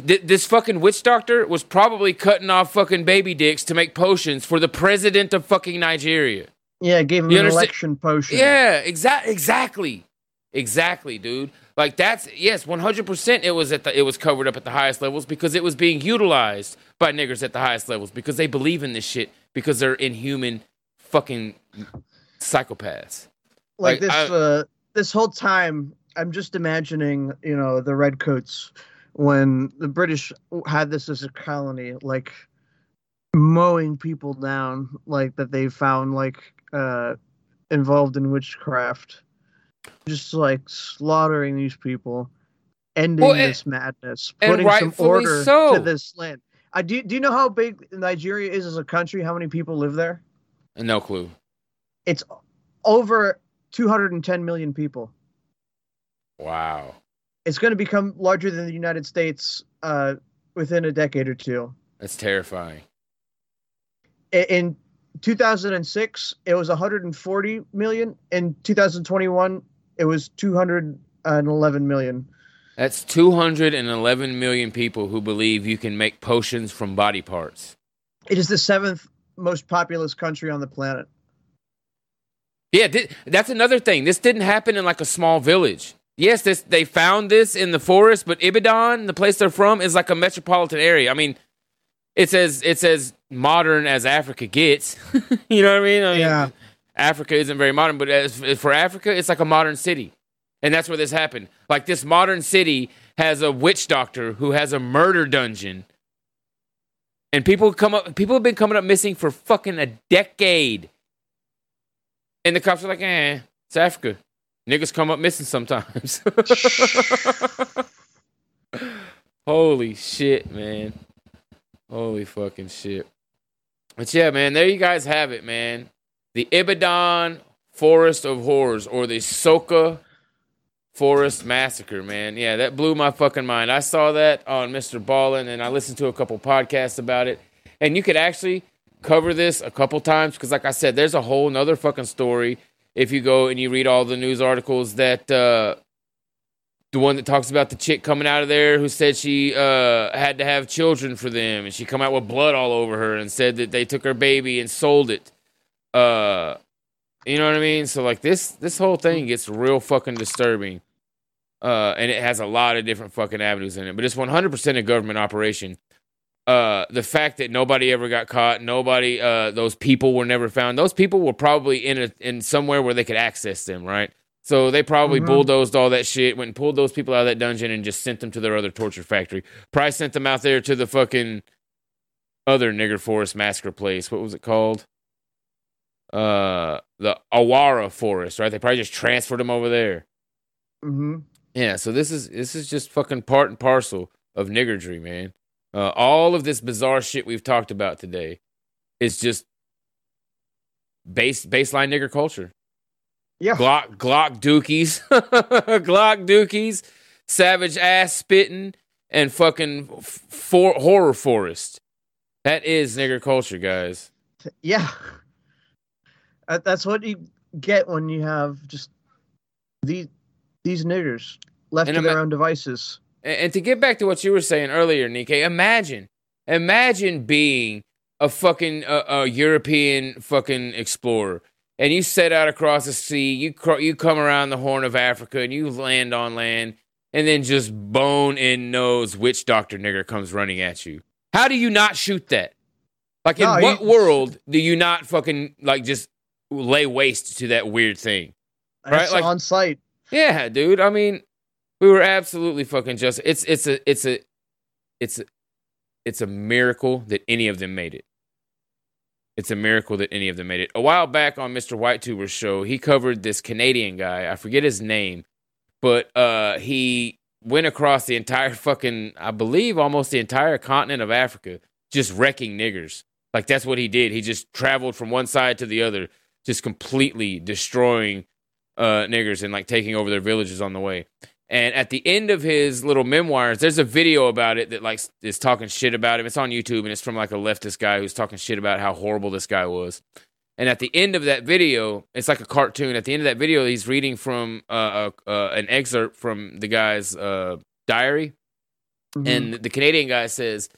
Th- this fucking witch doctor was probably cutting off fucking baby dicks to make potions for the president of fucking Nigeria. Yeah, gave him You an understand- election potion. Yeah, exact exactly. Exactly, dude. Like that's yes, one hundred percent. It was at the it was covered up at the highest levels because it was being utilized by niggers at the highest levels because they believe in this shit because they're inhuman, fucking psychopaths. like, Like, this I- uh this whole time i'm just imagining you know the redcoats when the british had this as a colony like mowing people down like that they found like uh involved in witchcraft just like slaughtering these people ending Well, and- this madness putting some order so. to this land I do, do you know how big Nigeria is as a country? How many people live there? No clue. It's over 210 million people. Wow. It's going to become larger than the United States uh, within a decade or two. That's terrifying. In 2006, it was 140 million. In 2021, it was 211 million. That's 211 million people who believe you can make potions from body parts. It is the seventh most populous country on the planet. Yeah, thi- that's another thing. This didn't happen in like a small village. Yes, this they found this in the forest, but Ibadan, the place they're from, is like a metropolitan area. I mean, it's as it's as modern as Africa gets. you know what I mean? I mean, Yeah. Africa isn't very modern, but as for Africa, it's like a modern city, and that's where this happened. Like this modern city has a witch doctor who has a murder dungeon, and people come up. People have been coming up missing for fucking a decade. And the cops are like, eh, it's Africa. Niggas come up missing sometimes. Holy shit, man. Holy fucking shit. But yeah, man, there you guys have it, man. The Ibadan Forest of Horrors or the Soka Forest Massacre, man. Yeah, that blew my fucking mind. I saw that on Mr. Ballen and I listened to a couple podcasts about it. And you could actually cover this a couple times because, like I said, there's a whole nother fucking story if you go and you read all the news articles that uh, the one that talks about the chick coming out of there who said she uh, had to have children for them and she come out with blood all over her and said that they took her baby and sold it. Uh, you know what I mean? So like this this whole thing gets real fucking disturbing. Uh, and it has a lot of different fucking avenues in it, but it's 100% a government operation. Uh, the fact that nobody ever got caught, nobody, uh, those people were never found. Those people were probably in a in somewhere where they could access them, right? So they probably Mhm. bulldozed all that shit, went and pulled those people out of that dungeon, and just sent them to their other torture factory. Probably sent them out there to the fucking other nigger forest massacre place. What was it called? Uh, the Awara Forest, right? They probably just transferred them over there. Mm-hmm. Yeah, so this is this is just fucking part and parcel of niggardry, man. Uh, all of this bizarre shit we've talked about today is just base baseline nigger culture. Yeah, Glock Glock dookies, Glock dookies, savage ass spitting, and fucking for horror forest. That is nigger culture, guys. Yeah. That's what you get when you have just these these niggers left And to their own devices. And, to get back to what you were saying earlier, Nike, imagine, imagine being a fucking uh, a European fucking explorer, and you set out across the sea. You cro- you come around the Horn of Africa, and you land on land, and then just bone in nose witch doctor nigger comes running at you. How do you not shoot that? Like in No, what you- world do you not fucking like just lay waste to that weird thing? Right, like- on site. Yeah, dude. I mean, we were absolutely fucking just. It's it's a it's a it's a, it's a miracle that any of them made it. It's a miracle that any of them made it. A while back on Mr. Whitetuber's show, he covered this Canadian guy. I forget his name, but uh, he went across the entire fucking, I believe, almost the entire continent of Africa, just wrecking niggers. Like that's what he did. He just traveled from one side to the other, just completely destroying uh, niggers and like taking over their villages on the way. And at the end of his little memoirs, there's a video about it that like is talking shit about him. It's on YouTube and it's from like a leftist guy who's talking shit about how horrible this guy was. And at the end of that video, it's like a cartoon. At the end of that video, he's reading from uh, uh, uh, an excerpt from the guy's uh, diary. And the Canadian guy says,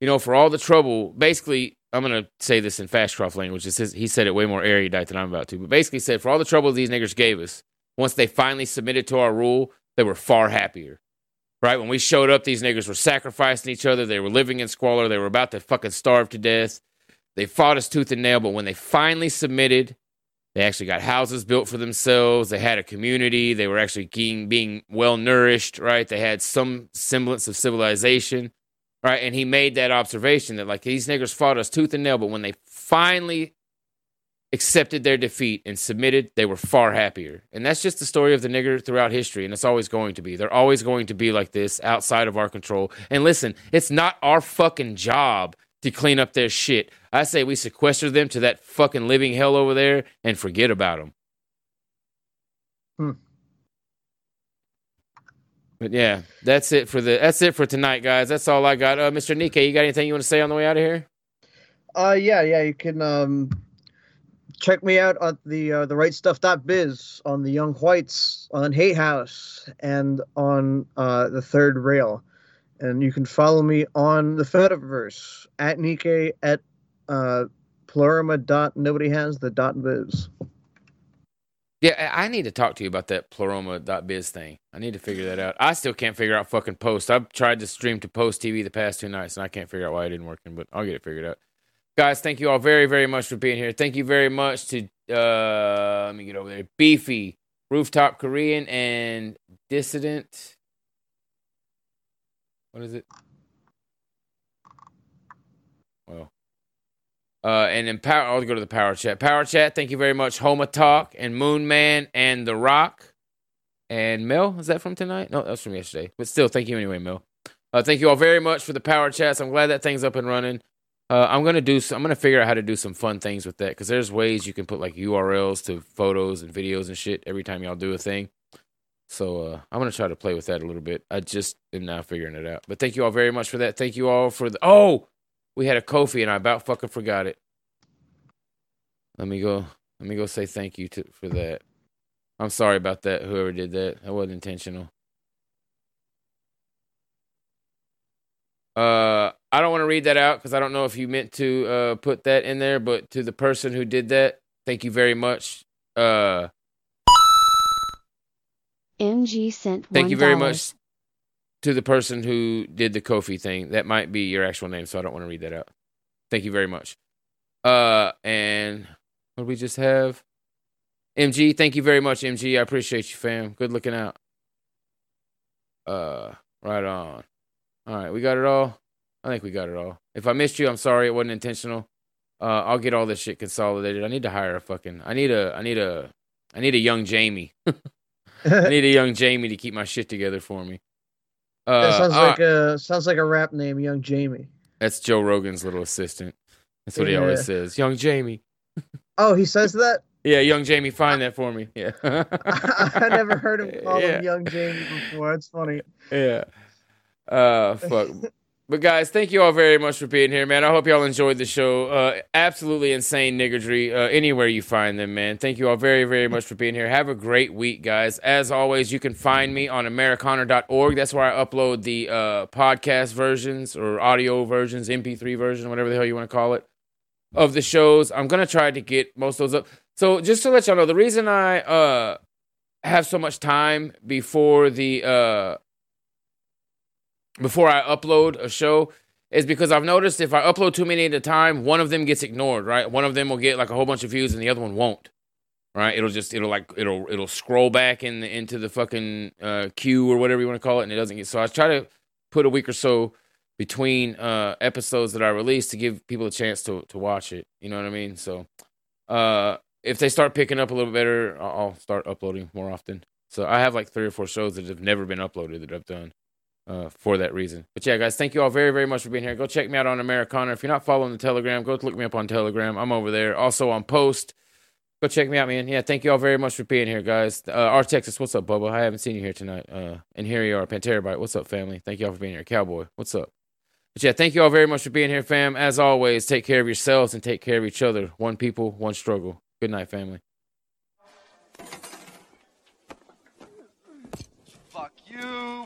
you know, for all the trouble, basically, I'm gonna say this in Fashcroft language. Says he said it way more erudite than I'm about to, but basically said for all the trouble these niggers gave us, once they finally submitted to our rule, they were far happier. Right? When we showed up, these niggas were sacrificing each other. They were living in squalor. They were about to fucking starve to death. They fought us tooth and nail, but when they finally submitted, they actually got houses built for themselves. They had a community. They were actually being, being well nourished, right? They had some semblance of civilization, right? And he made that observation that, like, these niggers fought us tooth and nail, but when they finally accepted their defeat and submitted, they were far happier. And that's just the story of the nigger throughout history, and it's always going to be. They're always going to be like this outside of our control. And listen, it's not our fucking job to clean up their shit. I say we sequester them to that fucking living hell over there and forget about them. Hmm. But yeah, that's it for the that's it for tonight, guys. That's all I got. Uh, Mr. Nikkei, you got anything you want to say on the way out of here? Uh, yeah, yeah. You can um, check me out on the uh, the right stuff.biz on the Young Whites on Hate House and on uh, the Third Rail, and you can follow me on the Fediverse at Nikkei at uh, Pleroma dot nobody has the dot biz. Yeah, I need to talk to you about that Pleroma.biz thing. I need to figure that out. I still can't figure out fucking Post. I've tried to stream to Post TV the past two nights, and I can't figure out why it didn't work. But I'll get it figured out. Guys, thank you all very, very much for being here. Thank you very much to uh let me get over there. Beefy, Rooftop Korean, and Dissident. What is it? Well. Uh, and then power. I'll go to the power chat. Power chat. Thank you very much, Homa Talk and Moon Man and The Rock and Mel. Is that from tonight? No, that was from yesterday. But still, thank you anyway, Mel. Uh, thank you all very much for the power chats. I'm glad that thing's up and running. Uh, I'm gonna do. I'm gonna figure out how to do some fun things with that because there's ways you can put like URLs to photos and videos and shit every time y'all do a thing. So uh, I'm gonna try to play with that a little bit. I just am now figuring it out. But thank you all very much for that. Thank you all for the. Oh, we had a Ko-fi and I about fucking forgot it. Let me go. Let me go say thank you to for that. I'm sorry about that. Whoever did that, that wasn't intentional. Uh, I don't want to read that out because I don't know if you meant to uh put that in there, but to the person who did that, thank you very much. Uh, MG sent thank you very much to the person who did the Ko-fi thing. That might be your actual name, so I don't want to read that out. Thank you very much. Uh, and what do we just have? MG, thank you very much, MG. I appreciate you, fam. Good looking out. Uh, right on. All right, we got it all. I think we got it all. If I missed you, I'm sorry. It wasn't intentional. Uh, I'll get all this shit consolidated. I need to hire a fucking. I need a. I need a. I need a young Jamie. I need a young Jamie to keep my shit together for me. Uh, that sounds like a sounds like a rap name, Young Jamie. That's Joe Rogan's little assistant. That's what he always says. Young Jamie. Oh, he says that. Yeah, young Jamie, find that for me. Yeah. I never heard him call Yeah. him Young Jamie before. That's funny. yeah. Uh, fuck. But guys, thank you all very much for being here, man. I hope y'all enjoyed the show. Uh, absolutely insane niggardry uh, anywhere you find them, man. Thank you all very, very much for being here. Have a great week, guys. As always, you can find me on Americana.org. That's where I upload the uh, podcast versions or audio versions, MP3 version, whatever the hell you want to call it, of the shows. I'm gonna try to get most of those up. So just to let y'all know, the reason I uh, have so much time before the uh, before I upload a show is because I've noticed if I upload too many at a time, one of them gets ignored, right? One of them will get like a whole bunch of views and the other one won't. Right? It'll just it'll like it'll it'll scroll back in the, into the fucking uh, queue or whatever you want to call it, and it doesn't get. So I try to put a week or so between uh, episodes that I release to give people a chance to to watch it. You know what I mean? So uh, if they start picking up a little better, I'll I'll start uploading more often. So I have like three or four shows that have never been uploaded that I've done uh, for that reason. But yeah, guys, thank you all very, very much for being here. Go check me out on Americana. If you're not following the Telegram, go look me up on Telegram. I'm over there. Also on Post. Go check me out, man. Yeah, thank you all very much for being here, guys. Uh, R Texas, what's up, Bubba? I haven't seen you here tonight. Uh, and here you are, Panterabyte. What's up, family? Thank you all for being here. Cowboy, what's up? But yeah, thank you all very much for being here, fam. As always, take care of yourselves and take care of each other. One people, one struggle. Good night, family. Fuck you,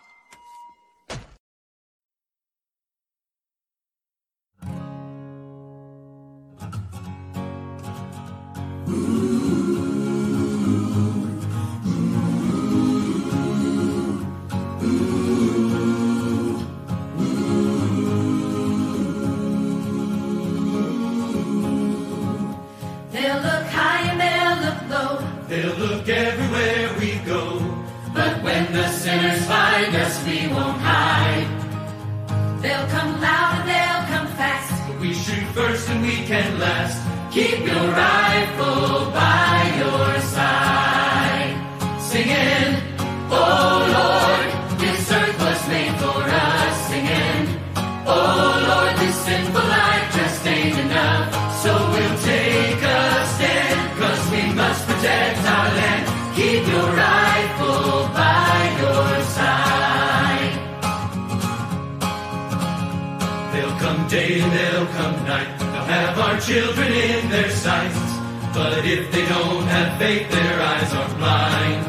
They'll look everywhere we go. But when the sinners find us, we won't hide. They'll come loud and they'll come fast. But we shoot first and we can last. Keep your rifle by our children in their sights. But if they don't have faith, their eyes are blind.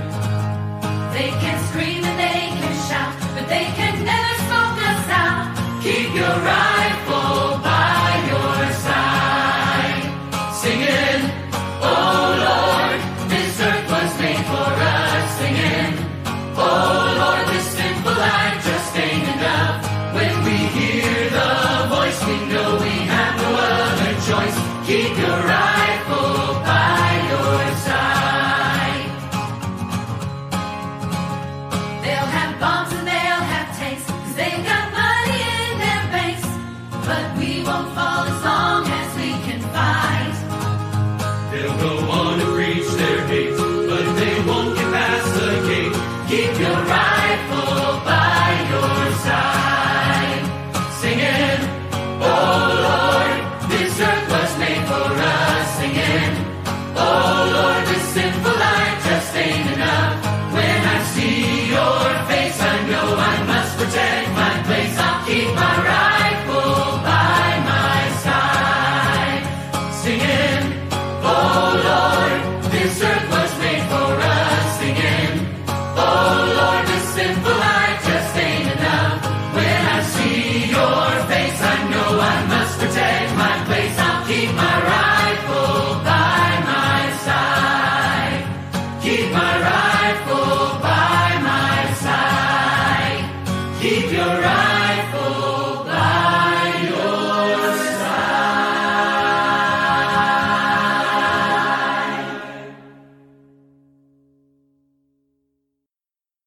They can scream and they can shout, but they can never smoke us out. Keep your